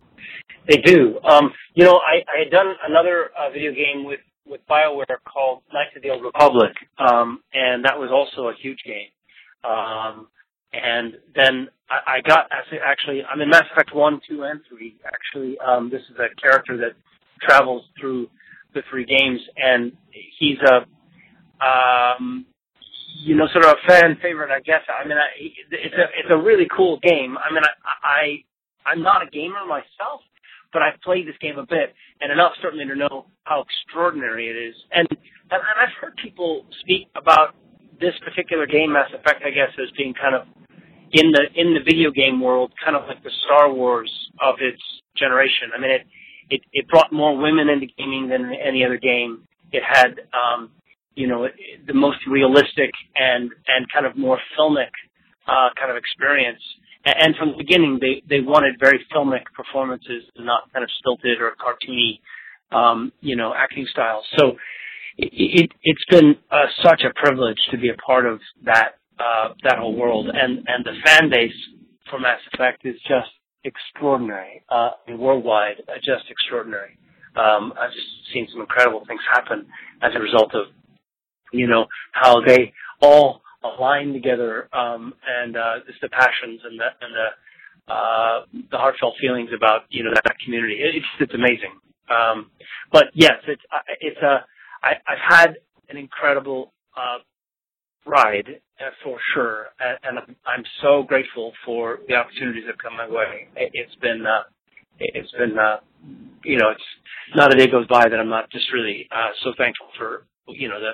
They do. Um, you know, I, I had done another uh, video game with with BioWare called Knights of the Old Republic, um, and that was also a huge game. Um, and then I, I got actually, actually, I'm in Mass Effect one, two, and three. Actually, um, this is a character that travels through the three games, and he's a, um, you know, sort of a fan favorite, I guess. I mean, I, it's a it's a really cool game. I mean, I, I I'm not a gamer myself, but I've played this game a bit and enough certainly to know how extraordinary it is. And and I've heard people speak about this particular game, Mass Effect, I guess, as being kind of in the in the video game world, kind of like the Star Wars of its generation. I mean, it it, it brought more women into gaming than any other game. It had, um, you know, the most realistic and and kind of more filmic uh, kind of experience. And from the beginning, they they wanted very filmic performances, and not kind of stilted or cartoony, um, you know, acting styles. So it, it it's been uh, such a privilege to be a part of that uh, that whole world, and and the fan base for Mass Effect is just extraordinary, uh, worldwide, uh, just extraordinary. Um, I've just seen some incredible things happen as a result of, you know, how they all align together, um, and uh, just the passions and the and the uh, the heartfelt feelings about you know that, community. It's it's amazing. Um, but yes, it's it's a I, I've had an incredible uh, ride uh, for sure, and, and I'm, so grateful for the opportunities that come my way. It, it's been uh, it's been uh, you know it's not a day goes by that I'm not just really uh, so thankful for you know the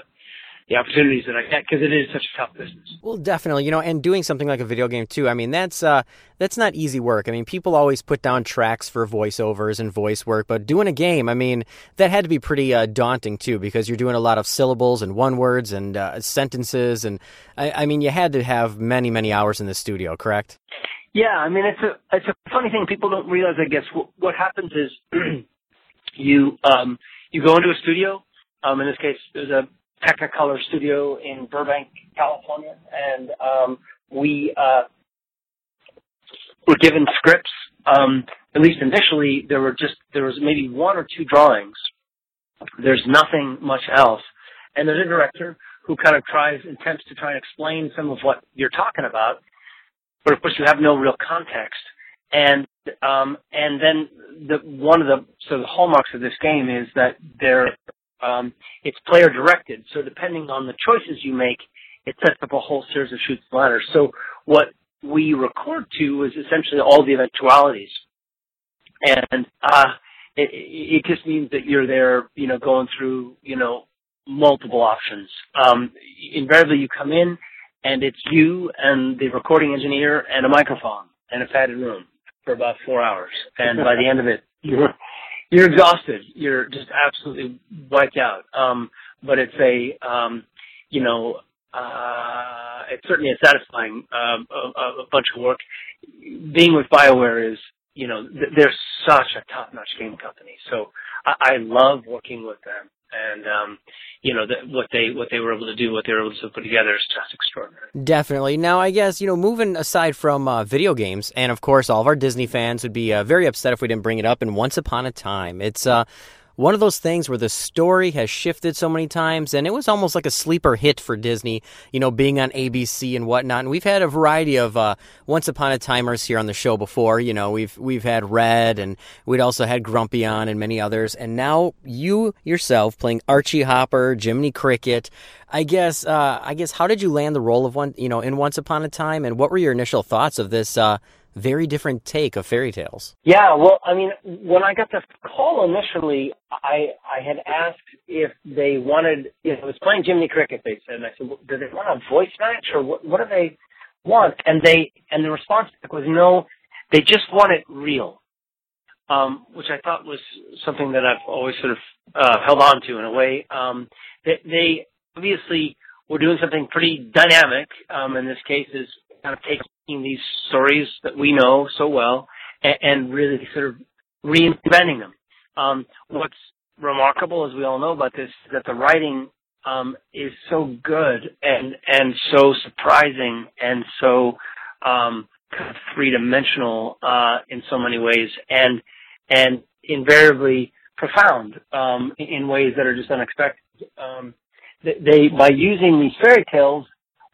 the opportunities that I get because it is such a tough business. Well, definitely, you know, and doing something like a video game too. I mean, that's uh, that's not easy work. I mean, people always put down tracks for voiceovers and voice work, but doing a game, I mean, that had to be pretty uh, daunting too because you're doing a lot of syllables and one words and uh, sentences, and I, I mean, you had to have many many hours in the studio, correct? Yeah, I mean, it's a it's a funny thing. People don't realize, I guess, what, what happens is you um, you go into a studio. Um, in this case, there's a Technicolor studio in Burbank, California, and um, we uh, were given scripts. Um, at least initially, there were just there was maybe one or two drawings. There's nothing much else, and there's a director who kind of tries attempts to try and explain some of what you're talking about, but of course you have no real context. And um, and then the one of the so the hallmarks of this game is that there um, it's player directed. So depending on the choices you make, it sets up a whole series of shoots and ladders. So what we record to is essentially all the eventualities. And, uh, it, it just means that you're there, you know, going through, you know, multiple options. Um, invariably you come in and it's you and the recording engineer and a microphone and a padded room for about four hours. And by the end of it, you're, you're exhausted. You're just absolutely wiped out. Um, but it's a, um, you know, uh, it's certainly a satisfying um, a, a bunch of work. Being with BioWare is, you know, they're such a top-notch game company. So I, I love working with them and um, you know the, what they what they were able to do, what they were able to put together is just extraordinary. Definitely. Now, I guess you know, moving aside from uh, video games, and of course, all of our Disney fans would be uh, very upset if we didn't bring it up. And Once Upon a Time, it's uh, one of those things where the story has shifted so many times, and it was almost like a sleeper hit for Disney, you know, being on ABC and whatnot. And we've had a variety of uh, Once Upon a Timers here on the show before. You know, we've we've had Red, and we'd also had Grumpy on, and many others. And now you yourself playing Archie Hopper, Jiminy Cricket. I guess, uh, I guess, how did you land the role of one, you know, in Once Upon a Time, and what were your initial thoughts of this? Uh, very different take of fairy tales. Yeah, well, I mean, when I got the call initially, I I had asked if they wanted, you know, it was playing Jiminy Cricket. They said, and I said, well, do they want a voice match or what? What do they want? And they and the response was no, they just want it real, um, which I thought was something that I've always sort of uh, held on to in a way. Um, they, they obviously were doing something pretty dynamic. Um, in this case, is kind of taking these stories that we know so well and, and really sort of reinventing them. Um, what's remarkable, as we all know about this, is that the writing um, is so good and and so surprising and so um, kind of three dimensional uh, in so many ways. And and invariably profound um, in- ways that are just unexpected. Um, they by using these fairy tales,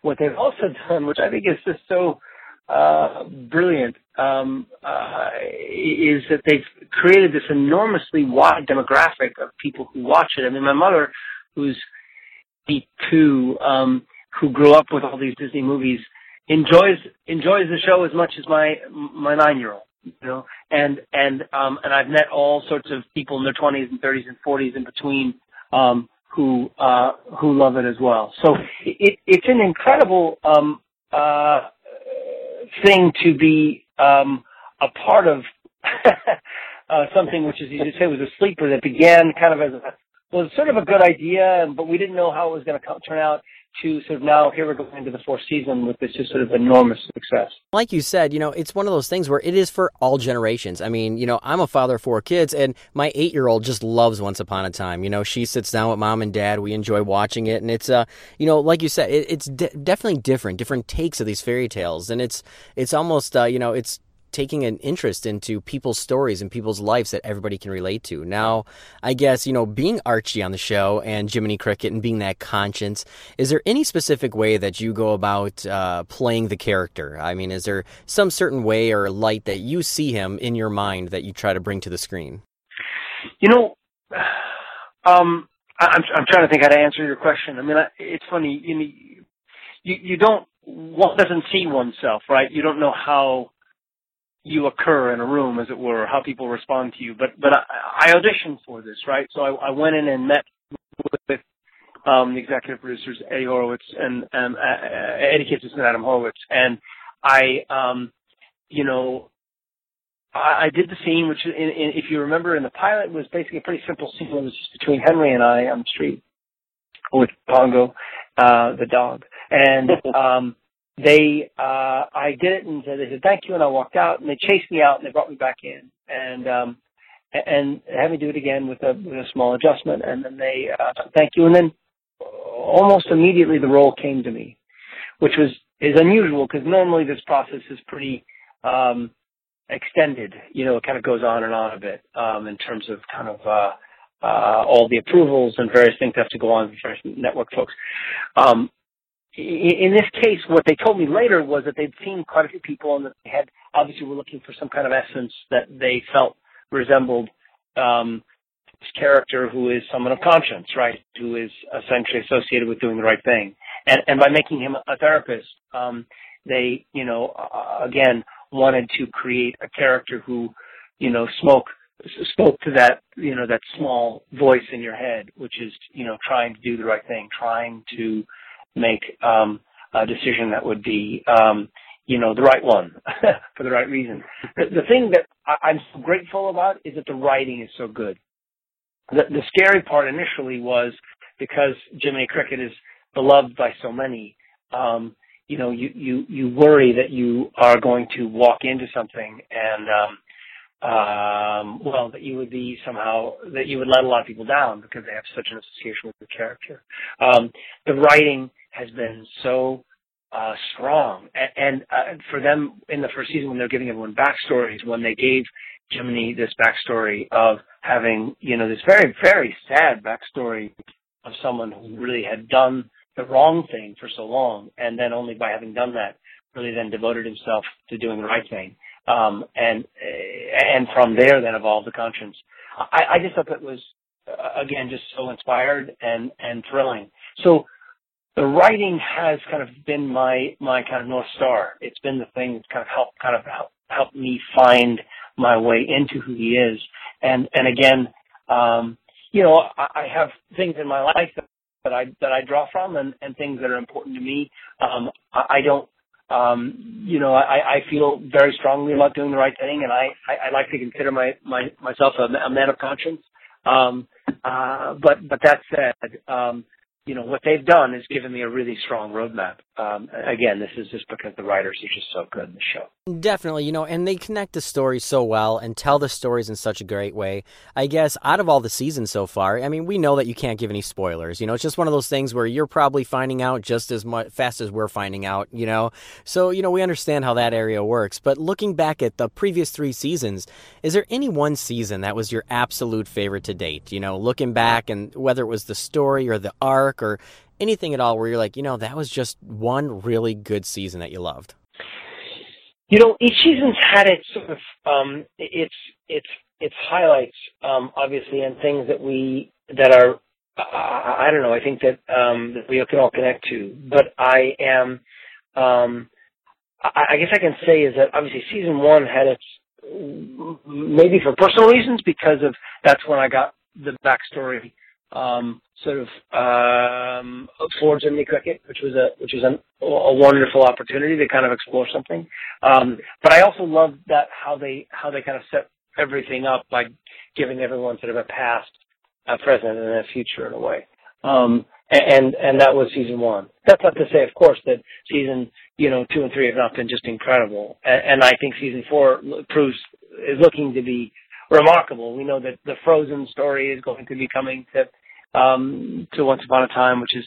what they've also done, which I think is just so uh, brilliant, um, uh, is that they've created this enormously wide demographic of people who watch it. I mean, my mother, who's 82, um, who grew up with all these Disney movies, enjoys enjoys the show as much as my my nine year old. You know, and and um, and I've met all sorts of people in their 20s and 30s and 40s in between um, who uh, who love it as well. So it, it's an incredible um, uh, thing to be um, a part of uh, something which, as you just said, was a sleeper that began kind of as a was sort of a good idea, but we didn't know how it was going to turn out. To sort of now, here we're going into the fourth season with this just sort of enormous success. Like you said, you know, it's one of those things where it is for all generations. I mean, you know, I'm a father of four kids, and my eight year old just loves Once Upon a Time. You know, she sits down with mom and dad. We enjoy watching it, and it's, uh, you know, like you said, it, it's de- definitely different, different takes of these fairy tales, and it's, it's almost, uh, you know, it's taking an interest into people's stories and people's lives that everybody can relate to. Now, I guess, you know, being Archie on the show and Jiminy Cricket and being that conscience, is there any specific way that you go about uh, playing the character? I mean, is there some certain way or light that you see him in your mind that you try to bring to the screen? You know, um, I'm I'm trying to think how to answer your question. I mean, it's funny. You you you don't one doesn't see oneself, right? You don't know how you occur in a room, as it were, how people respond to you. But but I, I auditioned for this, right? So I, I went in and met with um, the executive producers Eddie Horowitz and um, uh, Eddie Kitsis and Adam Horowitz, and I, um, you know, I, I did the scene, which, in, in, if you remember, in the pilot was basically a pretty simple scene. It was just between Henry and I on the street with Pongo, uh, the dog, and um, they uh I did it and they said thank you and I walked out and they chased me out and they brought me back in. And um and had me do it again with a with a small adjustment and then they uh thank you. And then almost immediately the role came to me which was is unusual because normally this process is pretty um extended. You know it kind of goes on and on a bit um in terms of kind of uh uh all the approvals and various things have to go on with various network folks. Um in this case, what they told me later was that they'd seen quite a few people and that they had obviously were looking for some kind of essence that they felt resembled um, this character who is someone of conscience, right? Who is essentially associated with doing the right thing. And, and by making him a therapist, um, they, you know, uh, again, wanted to create a character who, you know, spoke spoke to that, you know, that small voice in your head, which is, you know, trying to do the right thing, trying to make um, a decision that would be, um, you know, the right one for the right reason. The, the thing that I, I'm so grateful about is that the writing is so good. The, the scary part initially was because Jiminy Cricket is beloved by so many. Um, you know, you, you, you worry that you are going to walk into something and, um, um, well, that you would be somehow, that you would let a lot of people down because they have such an association with the character. Um, the writing has been so uh, strong. And, and uh, for them in the first season, when they're giving everyone backstories, when they gave Jiminy this backstory of having, you know, this very, very sad backstory of someone who really had done the wrong thing for so long, and then only by having done that, really then devoted himself to doing the right thing. Um, and and from there, then evolved the conscience. I, I just thought that was uh, again just so inspired and and thrilling. So the writing has kind of been my my kind of north star. It's been the thing that's kind of helped kind of help, me find my way into who he is. And and again, um, you know, I, I have things in my life that, that I that I draw from, and and things that are important to me. Um, I, I don't. Um, you know, I, I feel very strongly about doing the right thing, and I, I, I like to consider my, my myself a, a man of conscience. Um, uh, but but that said, um, you know what they've done is given me a really strong roadmap. Um, again, this is just because the writers are just so good in the show. Definitely, you know, and they connect the stories so well and tell the stories in such a great way. I guess out of all the seasons so far, I mean, we know that you can't give any spoilers. You know, it's just one of those things where you're probably finding out just as much fast as we're finding out. You know, so you know we understand how that area works. But looking back at the previous three seasons, is there any one season that was your absolute favorite to date? You know, looking back and whether it was the story or the arc or anything at all, where you're like, you know, that was just one really good season that you loved. You know, each season's had its sort of um, its its its highlights, um, obviously, and things that we that are I, I don't know. I think that um, that we can all connect to. But I am, um, I, I guess I can say is that obviously season one had its maybe for personal reasons because of that's when I got the backstory um, sort of um, for Jiminy Cricket, which was a which was a, a wonderful opportunity to kind of explore something. Um, but I also love that how they how they kind of set everything up by giving everyone sort of a past, a present, and a future in a way. Um, and and that was season one. That's not to say, of course, that season you know two and three have not been just incredible. And, and I think season four proves is looking to be remarkable. We know that the Frozen story is going to be coming to um, to Once Upon a Time, which is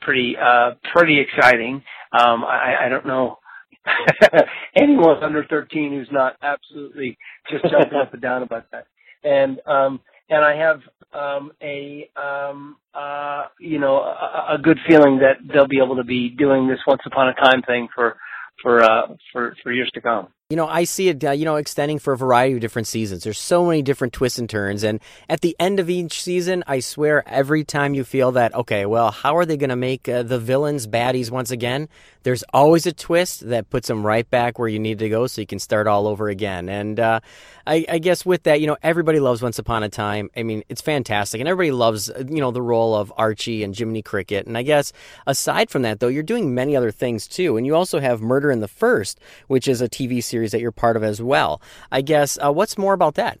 pretty uh, pretty exciting. Um, I, I don't know anyone under 13 who's not absolutely just jumping up and down about that. And um, and I have um, a um, uh, you know a, a good feeling that they'll be able to be doing this Once Upon a Time thing for for uh, for for years to come. You know, I see it, uh, you know, extending for a variety of different seasons. There's so many different twists and turns. And at the end of each season, I swear, every time you feel that, okay, well, how are they going to make uh, the villains baddies once again? There's always a twist that puts them right back where you need to go so you can start all over again. And uh, I, I, guess with that, you know, everybody loves Once Upon a Time. I mean, it's fantastic. And everybody loves, you know, the role of Archie and Jiminy Cricket. And I guess aside from that, though, you're doing many other things too. And you also have Murder in the First, which is a TV series series that you're part of as well. I guess uh, what's more about that?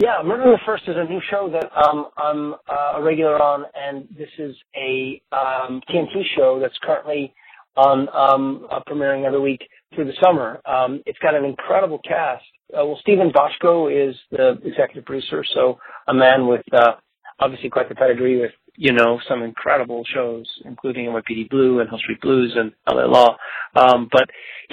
Yeah, Murder in the First is a new show that um, I'm uh, a regular on, and this is a um, TNT show that's currently on um, uh, premiering every week through the summer. Um, it's got an incredible cast. Uh, well, Steven Bochco is the executive producer, so a man with uh, obviously quite the pedigree with you know, some incredible shows, including NYPD Blue and Hill Street Blues and LA Law. Um, but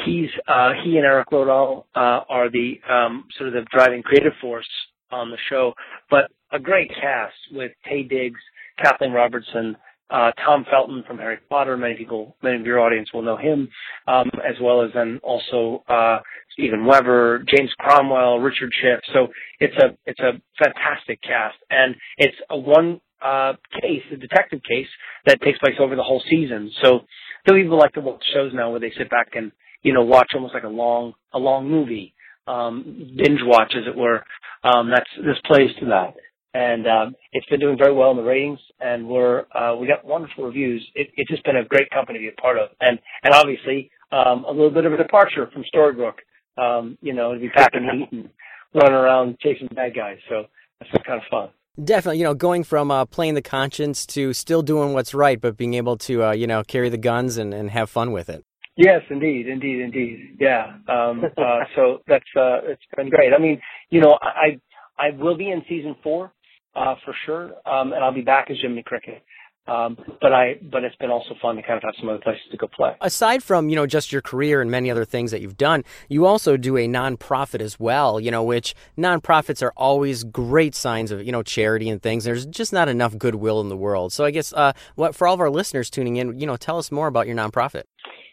he's, uh, he and Eric Lodal, uh, are the, um, sort of the driving creative force on the show, but a great cast with Taye Diggs, Kathleen Robertson, uh, Tom Felton from Harry Potter. Many people, many of your audience will know him, um, as well as then also, uh, Steven Weber, James Cromwell, Richard Schiff. So it's a, it's a fantastic cast and it's a one uh, case, a detective case that takes place over the whole season. So some people like to watch shows now where they sit back and you know watch almost like a long a long movie, um, binge watch as it were. Um, that's this plays to that, and um, it's been doing very well in the ratings, and we're uh, we got wonderful reviews. It, it's just been a great company to be a part of, and and obviously um, a little bit of a departure from Storybrooke. Um, you know, to be packing heat and running around chasing bad guys. So that's kind of fun. Definitely, you know, going from uh, playing the conscience to still doing what's right, but being able to, uh, you know, carry the guns and, and have fun with it. Yes, indeed, indeed, indeed. Yeah. Um, uh, so that's uh, it's been great. I mean, you know, I I will be in season four uh, for sure, um, and I'll be back as Jimmy Cricket. Um, but I, but it's been also fun to kind of have some other places to go play. Aside from you know just your career and many other things that you've done, you also do a nonprofit as well. You know, which nonprofits are always great signs of you know charity and things. There's just not enough goodwill in the world. So I guess uh, what for all of our listeners tuning in, you know, tell us more about your nonprofit.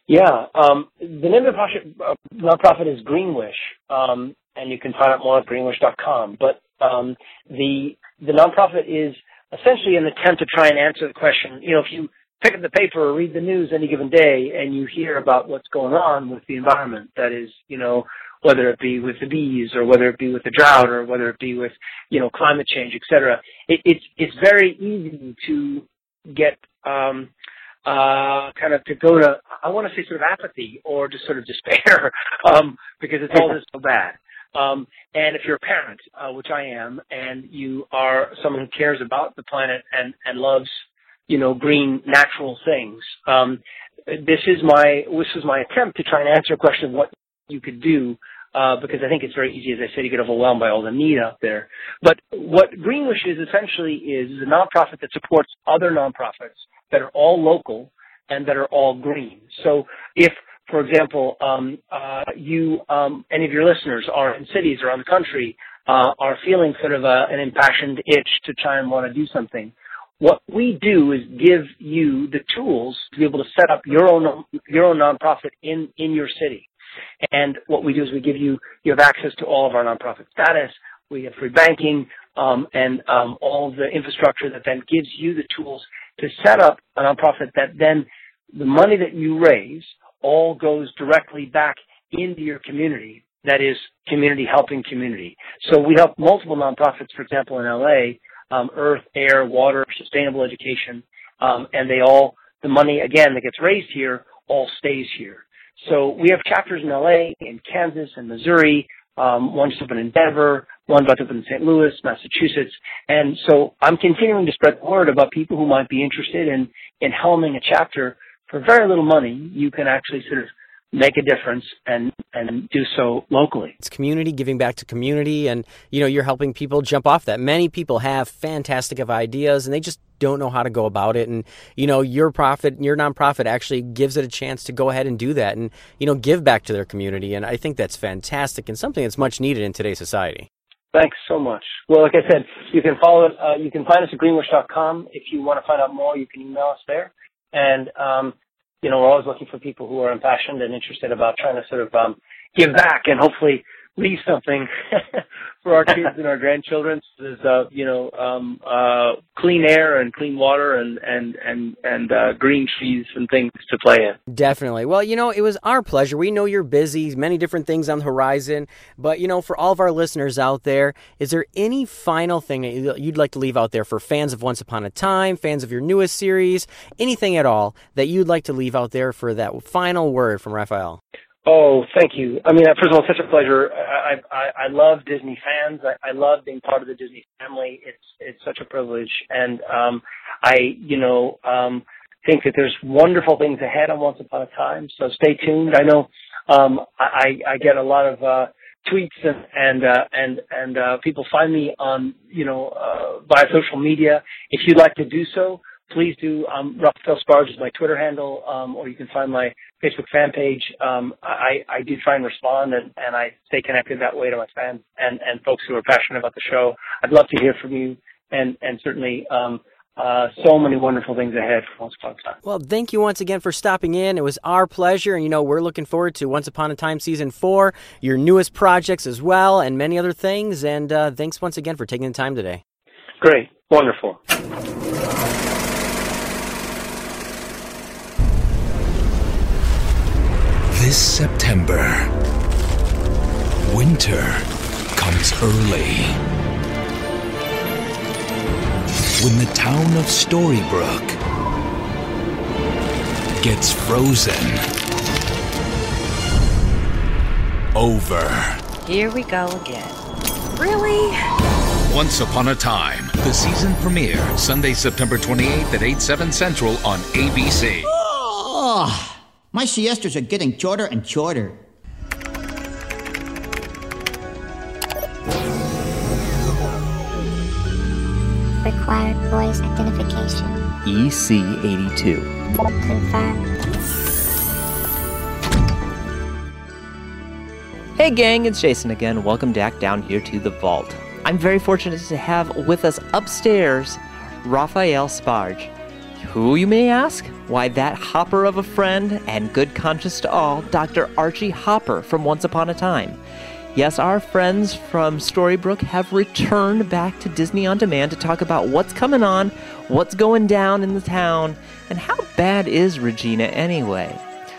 Yeah, um, the name of the nonprofit, uh, nonprofit is Greenwish, um, and you can find out more at greenwish.com. But um, the the nonprofit is essentially an attempt to try and answer the question, you know, if you pick up the paper or read the news any given day and you hear about what's going on with the environment, that is, you know, whether it be with the bees or whether it be with the drought or whether it be with, you know, climate change, et cetera, it, it's, it's very easy to get, um, uh, kind of to go to, I want to say sort of apathy or just sort of despair, um, because it's all just so bad. Um, and if you're a parent, uh, which I am, and you are someone who cares about the planet and, and loves you know, green natural things. Um, this is my this is my attempt to try and answer a question of what you could do uh, because I think it's very easy, as I said, to get overwhelmed by all the need out there. But what Greenwish is essentially is a nonprofit that supports other nonprofits that are all local and that are all green. So if, for example, um, uh, you, um, any of your listeners are in cities around the country, uh, are feeling sort of a, an impassioned itch to try and want to do something, what we do is give you the tools to be able to set up your own your own nonprofit in in your city. And what we do is we give you you have access to all of our nonprofit status. We have free banking um, and um, all the infrastructure that then gives you the tools to set up a nonprofit that then the money that you raise all goes directly back into your community. That is community helping community. So we help multiple nonprofits, for example, in LA, um, earth, air, water, sustainable education, um, and they all, the money again that gets raised here all stays here. So we have chapters in LA, in Kansas, and Missouri. Um, one's open in Denver, one's about to open in St. Louis, Massachusetts. And so I'm continuing to spread the word about people who might be interested in, in helming a chapter for very little money. You can actually sort of make a difference and and do so locally. It's community giving back to community and you know you're helping people jump off that. Many people have fantastic of ideas and they just don't know how to go about it and you know your profit your nonprofit actually gives it a chance to go ahead and do that and you know give back to their community and I think that's fantastic and something that's much needed in today's society. Thanks so much. Well, like I said, you can follow it. Uh, you can find us at greenwish.com. If you want to find out more, you can email us there. And um, you know, we're always looking for people who are impassioned and interested about trying to sort of um, give back and hopefully leave something for our kids and our grandchildren. There's, uh, you know, um, uh, clean air and clean water and and and and uh, green trees and things to play in. Definitely. Well, you know, it was our pleasure. We know you're busy, many different things on the horizon, but you know, for all of our listeners out there, is there any final thing that you'd like to leave out there for fans of Once Upon a Time, fans of your newest series, anything at all that you'd like to leave out there for that final word from Raphael? Oh, thank you. I mean, first of all, such a pleasure. I I, I love Disney fans. I, I love being part of the Disney family. It's it's such a privilege, and um, I you know um, think that there's wonderful things ahead on Once Upon a Time. So stay tuned. I know um, I I get a lot of uh, tweets and and uh, and and uh, people find me on you know uh, via social media. If you'd like to do so, please do. Um, Raphael Sbarge is my Twitter handle, um, or you can find my Facebook fan page. Um, I, I do try and respond, and, and I stay connected that way to my fans and, and folks who are passionate about the show. I'd love to hear from you, and and certainly. Um, uh, so many wonderful things ahead for Once Upon a Time. Well, thank you once again for stopping in. It was our pleasure, and you know we're looking forward to Once Upon a Time season four, your newest projects as well, and many other things. And uh, thanks once again for taking the time today. Great, wonderful. This September, winter comes early. When the town of Storybrooke gets frozen over. Here we go again. Really? Once Upon a Time, the season premiere, Sunday, September 28th at 8, 7 Central on ABC. Oh, my siestas are getting shorter and shorter. Required voice identification. EC82. Confirmed. Hey gang, it's Jason again. Welcome back down here to the vault. I'm very fortunate to have with us upstairs Raphael Sbarge. Who, you may ask? Why, that hopper of a friend and good conscience to all, Dr. Archie Hopper from Once Upon a Time. Yes, our friends from Storybrooke have returned back to Disney On Demand to talk about what's coming on, what's going down in the town, and how bad is Regina anyway?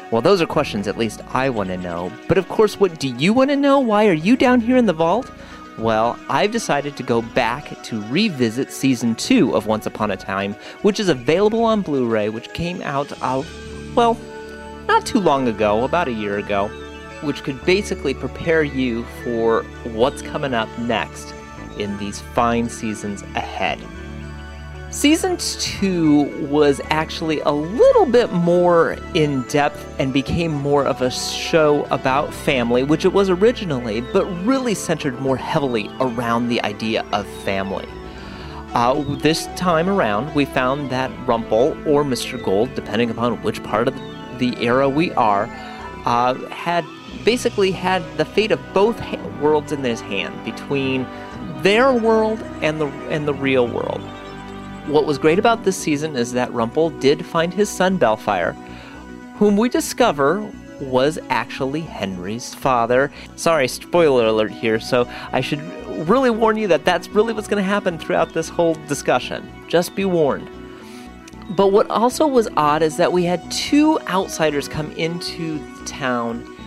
Well, those are questions at least I want to know. But of course, what do you want to know? Why are you down here in the vault? Well, I've decided to go back to revisit season 2 of Once Upon a Time, which is available on Blu ray, which came out, uh, well, not too long ago, about a year ago, which could basically prepare you for what's coming up next in these fine seasons ahead. Season 2 was actually a little bit more in depth and became more of a show about family, which it was originally, but really centered more heavily around the idea of family. Uh, this time around, we found that Rumple or Mr. Gold, depending upon which part of the era we are, uh, had basically had the fate of both worlds in his hand between their world and the and the real world. What was great about this season is that Rumple did find his son Baelfire, whom we discover was actually Henry's father. Sorry, spoiler alert here, so I should really warn you that that's really what's going to happen throughout this whole discussion. Just be warned. But what also was odd is that we had two outsiders come into town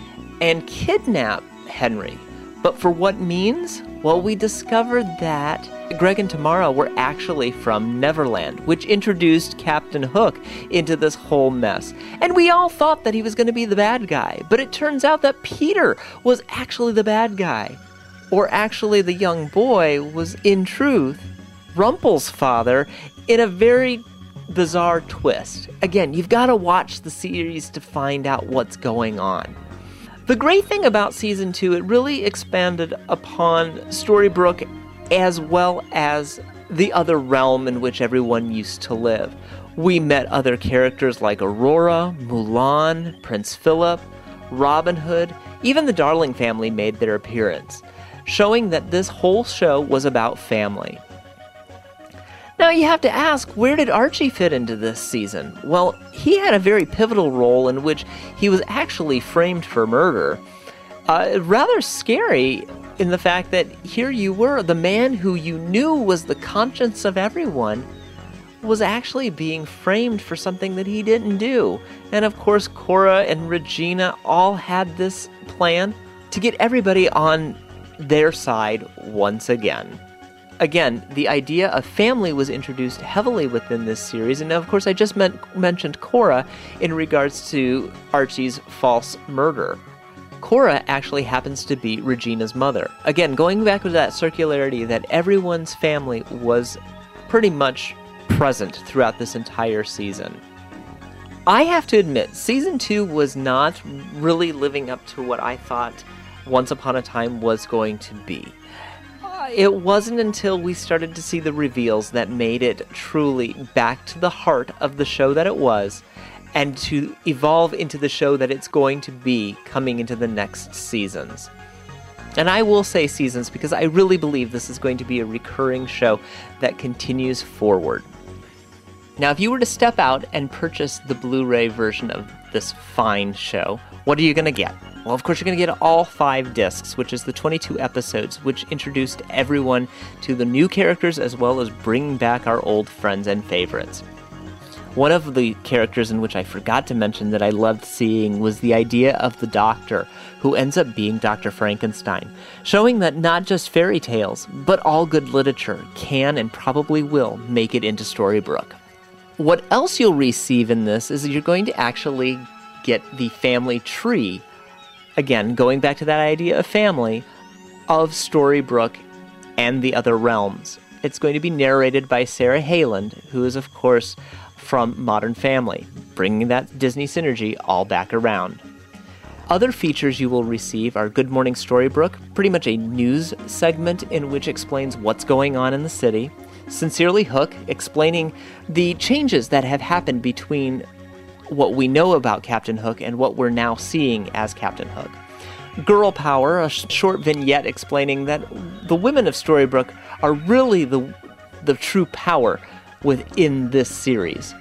and kidnap Henry. But for what means? Well, we discovered that Greg and Tamara were actually from Neverland, which introduced Captain Hook into this whole mess. And we all thought that he was going to be the bad guy, but it turns out that Peter was actually the bad guy. Or actually, the young boy was, in truth, Rumple's father in a very bizarre twist. Again, you've got to watch the series to find out what's going on. The great thing about season two, it really expanded upon Storybrooke as well as the other realm in which everyone used to live. We met other characters like Aurora, Mulan, Prince Philip, Robin Hood, even the Darling family made their appearance, showing that this whole show was about family. Now you have to ask, where did Archie fit into this season? Well, he had a very pivotal role in which he was actually framed for murder. Uh, rather scary in the fact that here you were, the man who you knew was the conscience of everyone, was actually being framed for something that he didn't do. And of course, Cora and Regina all had this plan to get everybody on their side once again. Again, the idea of family was introduced heavily within this series, and of course, I just mentioned Cora in regards to Archie's false murder. Cora actually happens to be Regina's mother. Again, going back to that circularity that everyone's family was pretty much present throughout this entire season. I have to admit, season two was not really living up to what I thought Once Upon a Time was going to be. Uh, It wasn't until we started to see the reveals that made it truly back to the heart of the show that it was and to evolve into the show that it's going to be coming into the next seasons. And I will say seasons because I really believe this is going to be a recurring show that continues forward. Now, if you were to step out and purchase the Blu ray version of this fine show, what are you going to get? Well, of course, you're going to get all five discs, which is the 22 episodes, which introduced everyone to the new characters as well as bringing back our old friends and favorites. One of the characters in which I forgot to mention that I loved seeing was the idea of the doctor, who ends up being Dr. Frankenstein, showing that not just fairy tales, but all good literature can and probably will make it into Storybrooke. What else you'll receive in this is you're going to actually get the family tree. Again, going back to that idea of family, of Storybrooke and the other realms. It's going to be narrated by Sarah Hyland, who is, of course, from Modern Family, bringing that Disney synergy all back around. Other features you will receive are Good Morning Storybrooke, pretty much a news segment in which explains what's going on in the city. Sincerely Hook, explaining the changes that have happened between what we know about Captain Hook and what we're now seeing as Captain Hook. Girl Power, a short vignette explaining that the women of Storybrooke are really the, the true power within this series.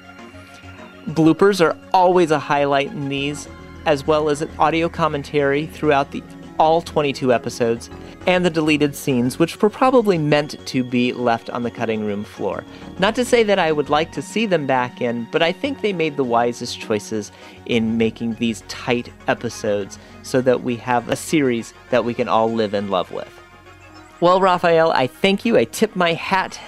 Bloopers are always a highlight in these, as well as an audio commentary throughout the all 22 episodes, and the deleted scenes, which were probably meant to be left on the cutting room floor. Not to say that I would like to see them back in, but I think they made the wisest choices in making these tight episodes so that we have a series that we can all live in love with. Well, Raphael, I thank you. I tip my hat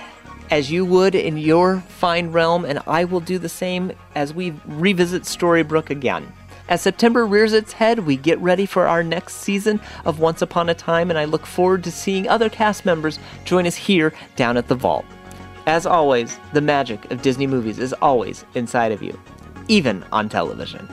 as you would in your fine realm, and I will do the same as we revisit Storybrooke again. As September rears its head, we get ready for our next season of Once Upon a Time, and I look forward to seeing other cast members join us here down at the Vault. As always, the magic of Disney movies is always inside of you, even on television.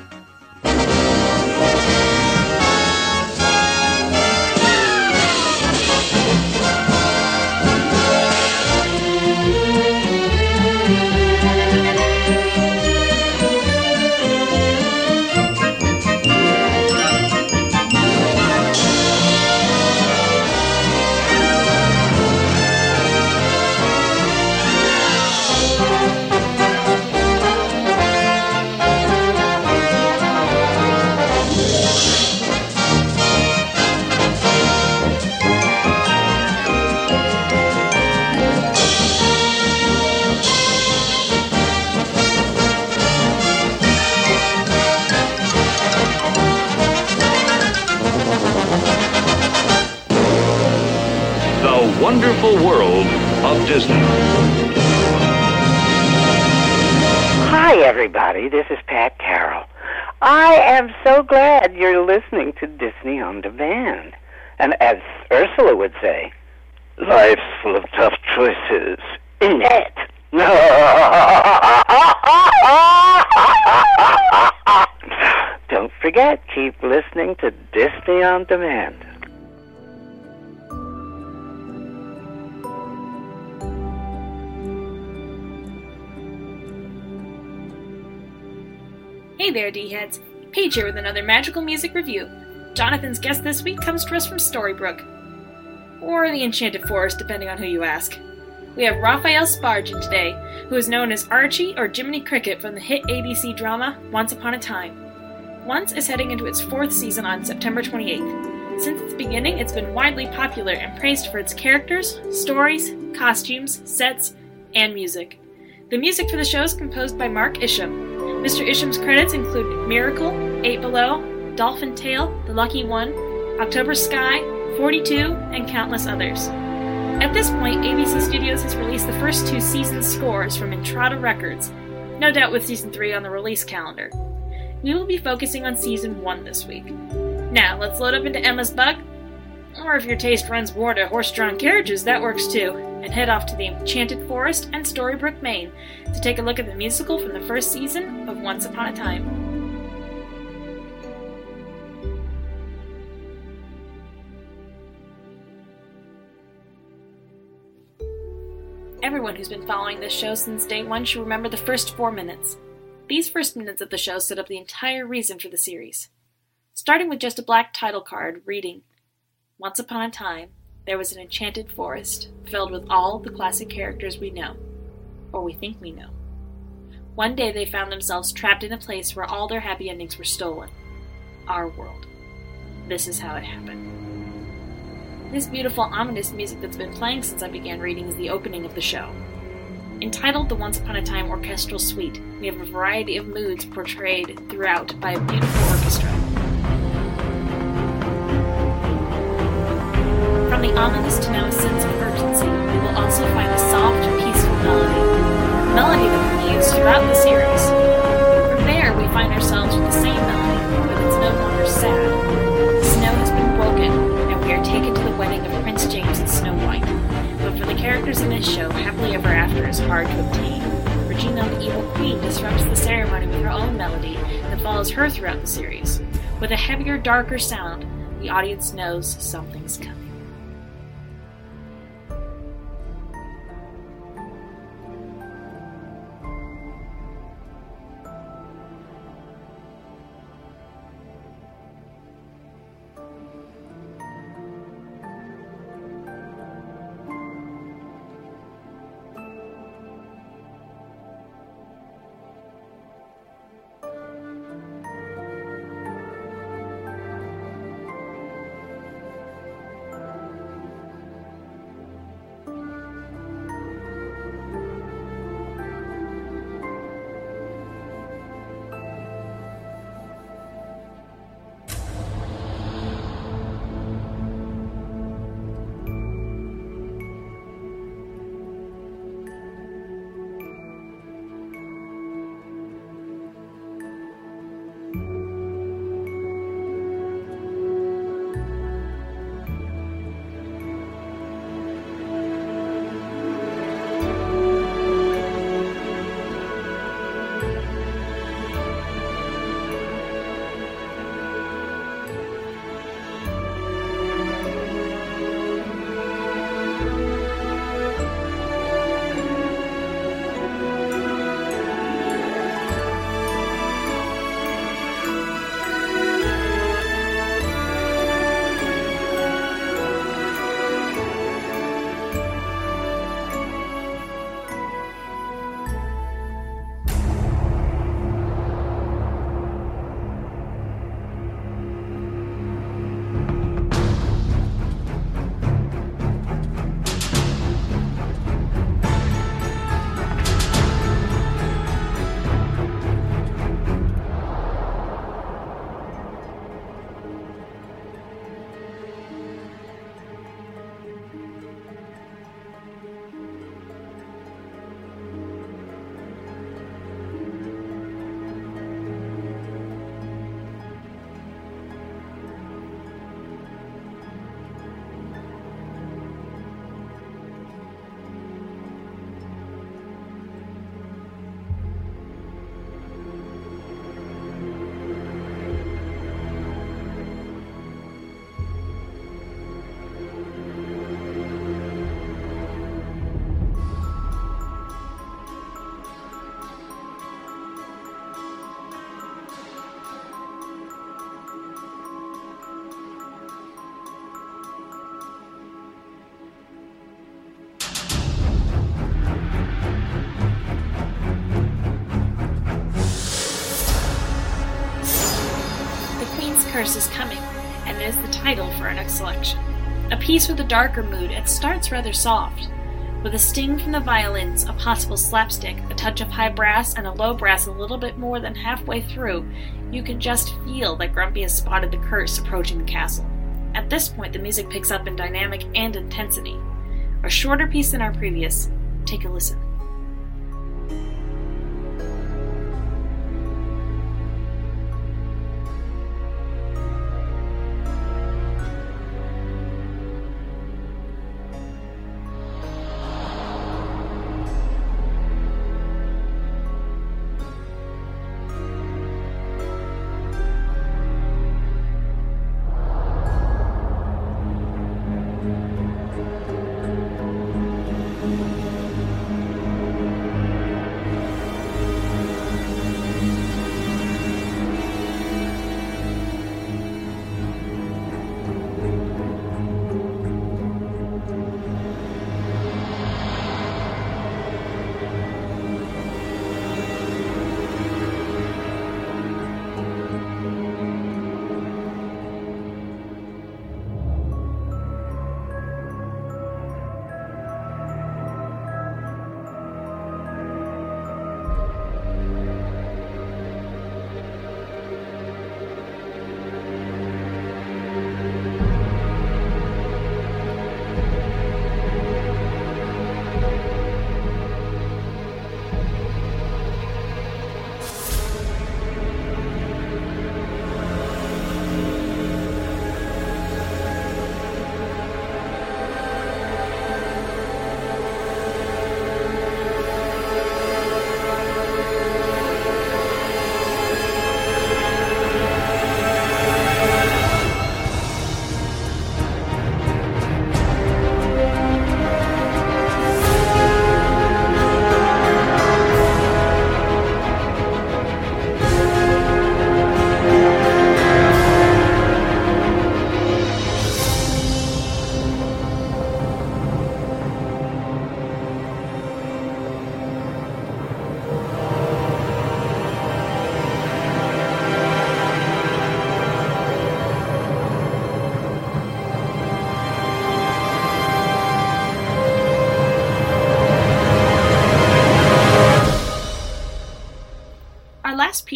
Disney. Hi, everybody. This is Pat Carroll. I am so glad you're listening to Disney on Demand. And as Ursula would say, life's full of tough choices, isn't it? Don't forget, keep listening to Disney on Demand. Hey there, D-heads. Paige here with another magical music review. Jonathan's guest this week comes to us from Storybrooke. Or the Enchanted Forest, depending on who you ask. We have Raphael Spargin today, who is known as Archie or Jiminy Cricket from the hit ABC drama Once Upon a Time. Once is heading into its fourth season on September 28th. Since its beginning, it's been widely popular and praised for its characters, stories, costumes, sets, and music. The music for the show is composed by Mark Isham. Mr. Isham's credits include Miracle, Eight Below, Dolphin Tale, The Lucky One, October Sky, 42, and countless others. At this point, ABC Studios has released the first two season scores from Intrada Records, no doubt with season 3 on the release calendar. We will be focusing on season 1 this week. Now, let's load up into Emma's Bug, or if your taste runs more to horse drawn carriages, that works too, and head off to the Enchanted Forest and Storybrooke, Maine to take a look at the musical from the first season of Once Upon a Time. Everyone who's been following this show since day one should remember the first four minutes. These first minutes of the show set up the entire reason for the series. Starting with just a black title card reading Once Upon a Time, there was an enchanted forest filled with all the classic characters we know, or we think we know. One day they found themselves trapped in a place where all their happy endings were stolen our world. This is how it happened. This beautiful, ominous music that's been playing since I began reading is the opening of the show. Entitled the Once Upon a Time Orchestral Suite, we have a variety of moods portrayed throughout by a beautiful orchestra. From the ominous to now sense of urgency, we will also find a soft, peaceful melody. Melody that will be used throughout the series. From there, we find ourselves with the same melody, but it's no longer sad. The snow has been broken, and we are taken to the wedding of Prince James and Snow White. But for the characters in this show, happily ever after is hard to obtain. Regina, the evil queen, disrupts the ceremony with her own melody that follows her throughout the series. With a heavier, darker sound, the audience knows something's coming. Is Coming, and is the title for our next selection. A piece with a darker mood, it starts rather soft. With a sting from the violins, a possible slapstick, a touch of high brass, and a low brass a little bit more than halfway through, you can just feel that Grumpy has spotted the curse approaching the castle. At this point, the music picks up in dynamic and intensity. A shorter piece than our previous. Take a listen.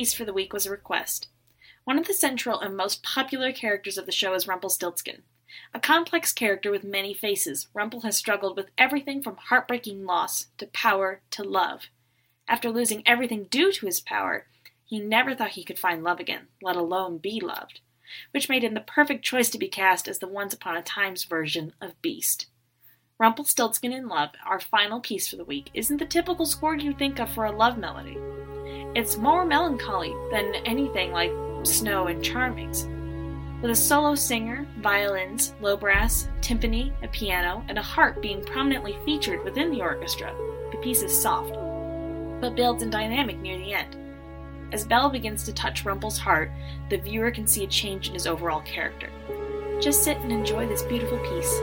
Piece for the week was a request. One of the central and most popular characters of the show is Rumpelstiltskin. A complex character with many faces, Rumple has struggled with everything from heartbreaking loss to power to love. After losing everything due to his power, he never thought he could find love again, let alone be loved, which made him the perfect choice to be cast as the Once Upon a Times version of Beast. Rumpelstiltskin in Love, our final piece for the week, isn't the typical score you think of for a love melody. It's more melancholy than anything like Snow and Charmings. With a solo singer, violins, low brass, timpani, a piano, and a harp being prominently featured within the orchestra, the piece is soft, but builds in dynamic near the end. As Belle begins to touch Rumple's heart, the viewer can see a change in his overall character. Just sit and enjoy this beautiful piece.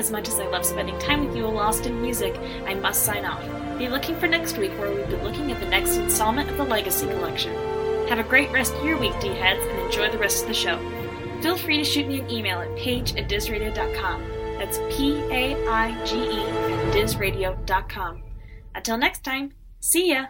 As much as I love spending time with you lost in music, I must sign off. Be looking for next week where we'll be looking at the next installment of the Legacy Collection. Have a great rest of your week, D-heads, and enjoy the rest of the show. Feel free to shoot me an email at paige at dizradio.com. That's P-A-I-G-E at dizradio.com. Until next time, see ya!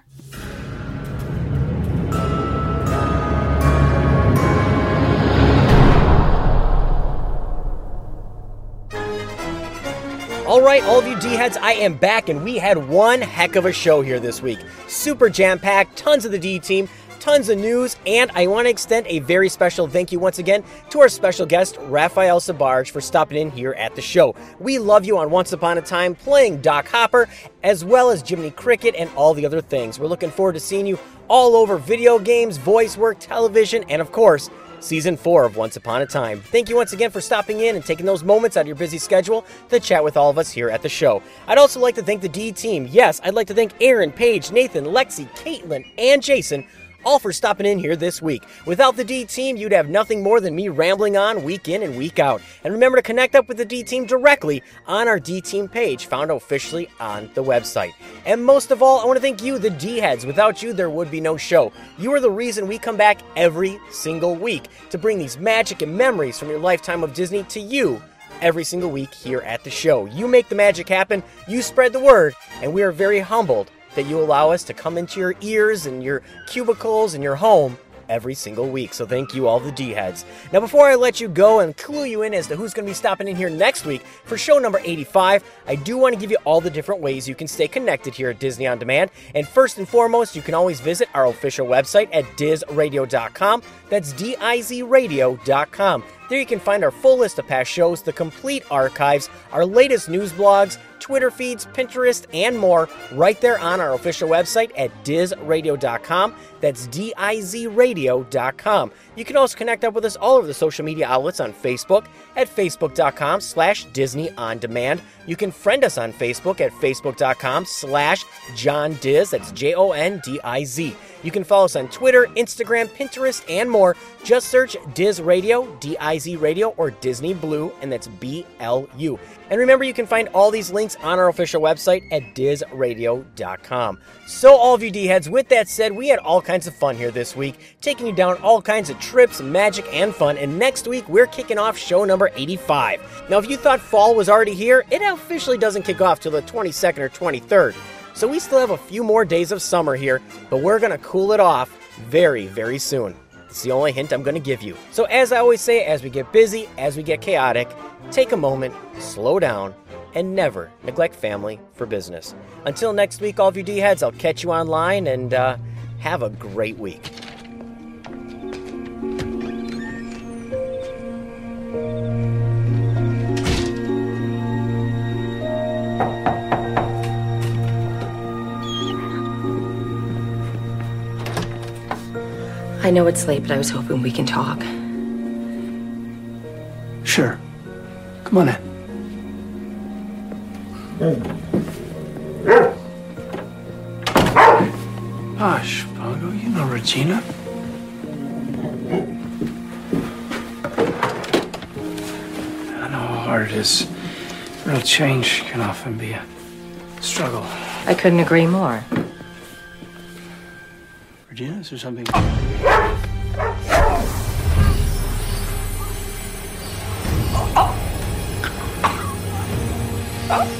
Right, all of you D heads, I am back, and we had one heck of a show here this week. Super jam packed, tons of the D team, tons of news, and I want to extend a very special thank you once again to our special guest, Raphael Sbarge, for stopping in here at the show. We love you on Once Upon a Time, playing Doc Hopper, as well as Jiminy Cricket and all the other things. We're looking forward to seeing you all over video games, voice work, television, and of course, season four of Once Upon a Time. Thank you once again for stopping in and taking those moments out of your busy schedule to chat with all of us here at the show. I'd also like to thank the D team. Yes, I'd like to thank Erin, Paige, Nathan, Lexi, Caitlin, and Jason. All for stopping in here this week. Without the D team, you'd have nothing more than me rambling on week in and week out. And remember to connect up with the D team directly on our D team page, found officially on the website. And most of all, I want to thank you, the D heads. Without you, there would be no show. You are the reason we come back every single week to bring these magic and memories from your lifetime of Disney to you every single week here at the show. You make the magic happen, you spread the word, and we are very humbled that you allow us to come into your ears and your cubicles and your home every single week. So thank you, all the D heads. Now, before I let you go and clue you in as to who's going to be stopping in here next week for show number 85, I do want to give you all the different ways you can stay connected here at Disney On Demand. And first and foremost, you can always visit our official website at dizradio.com. That's D I Z radio.com. There you can find our full list of past shows, the complete archives, our latest news blogs, Twitter feeds, Pinterest, and more right there on our official website at dizradio.com. That's D I Z radio.com. You can also connect up with us all over the social media outlets on Facebook at facebook.com slash Disney On Demand. You can friend us on Facebook at facebook.com slash John Diz. That's J O N D I Z. You can follow us on Twitter, Instagram, Pinterest, and more. Just search Diz Radio, D I Z Radio, or Disney Blu, and that's B L U. And remember, you can find all these links on our official website at dizradio.com. So, all of you D heads, with that said, we had all kinds of fun here this week, taking you down all kinds of trips, magic, and fun. And next week, we're kicking off show number 85. Now, if you thought fall was already here, it officially doesn't kick off till the 22nd or 23rd. So we still have a few more days of summer here, but we're going to cool it off very, very soon. It's the only hint I'm going to give you. So, as I always say, as we get busy, as we get chaotic, take a moment, slow down, and never neglect family for business. Until next week, all of you D heads, I'll catch you online and uh, have a great week. I know it's late, but I was hoping we can talk. Sure. Come on in. Hush, Pongo. You know Regina. I know how hard it is. Real change can often be a struggle. I couldn't agree more. Regina, is there something? 好。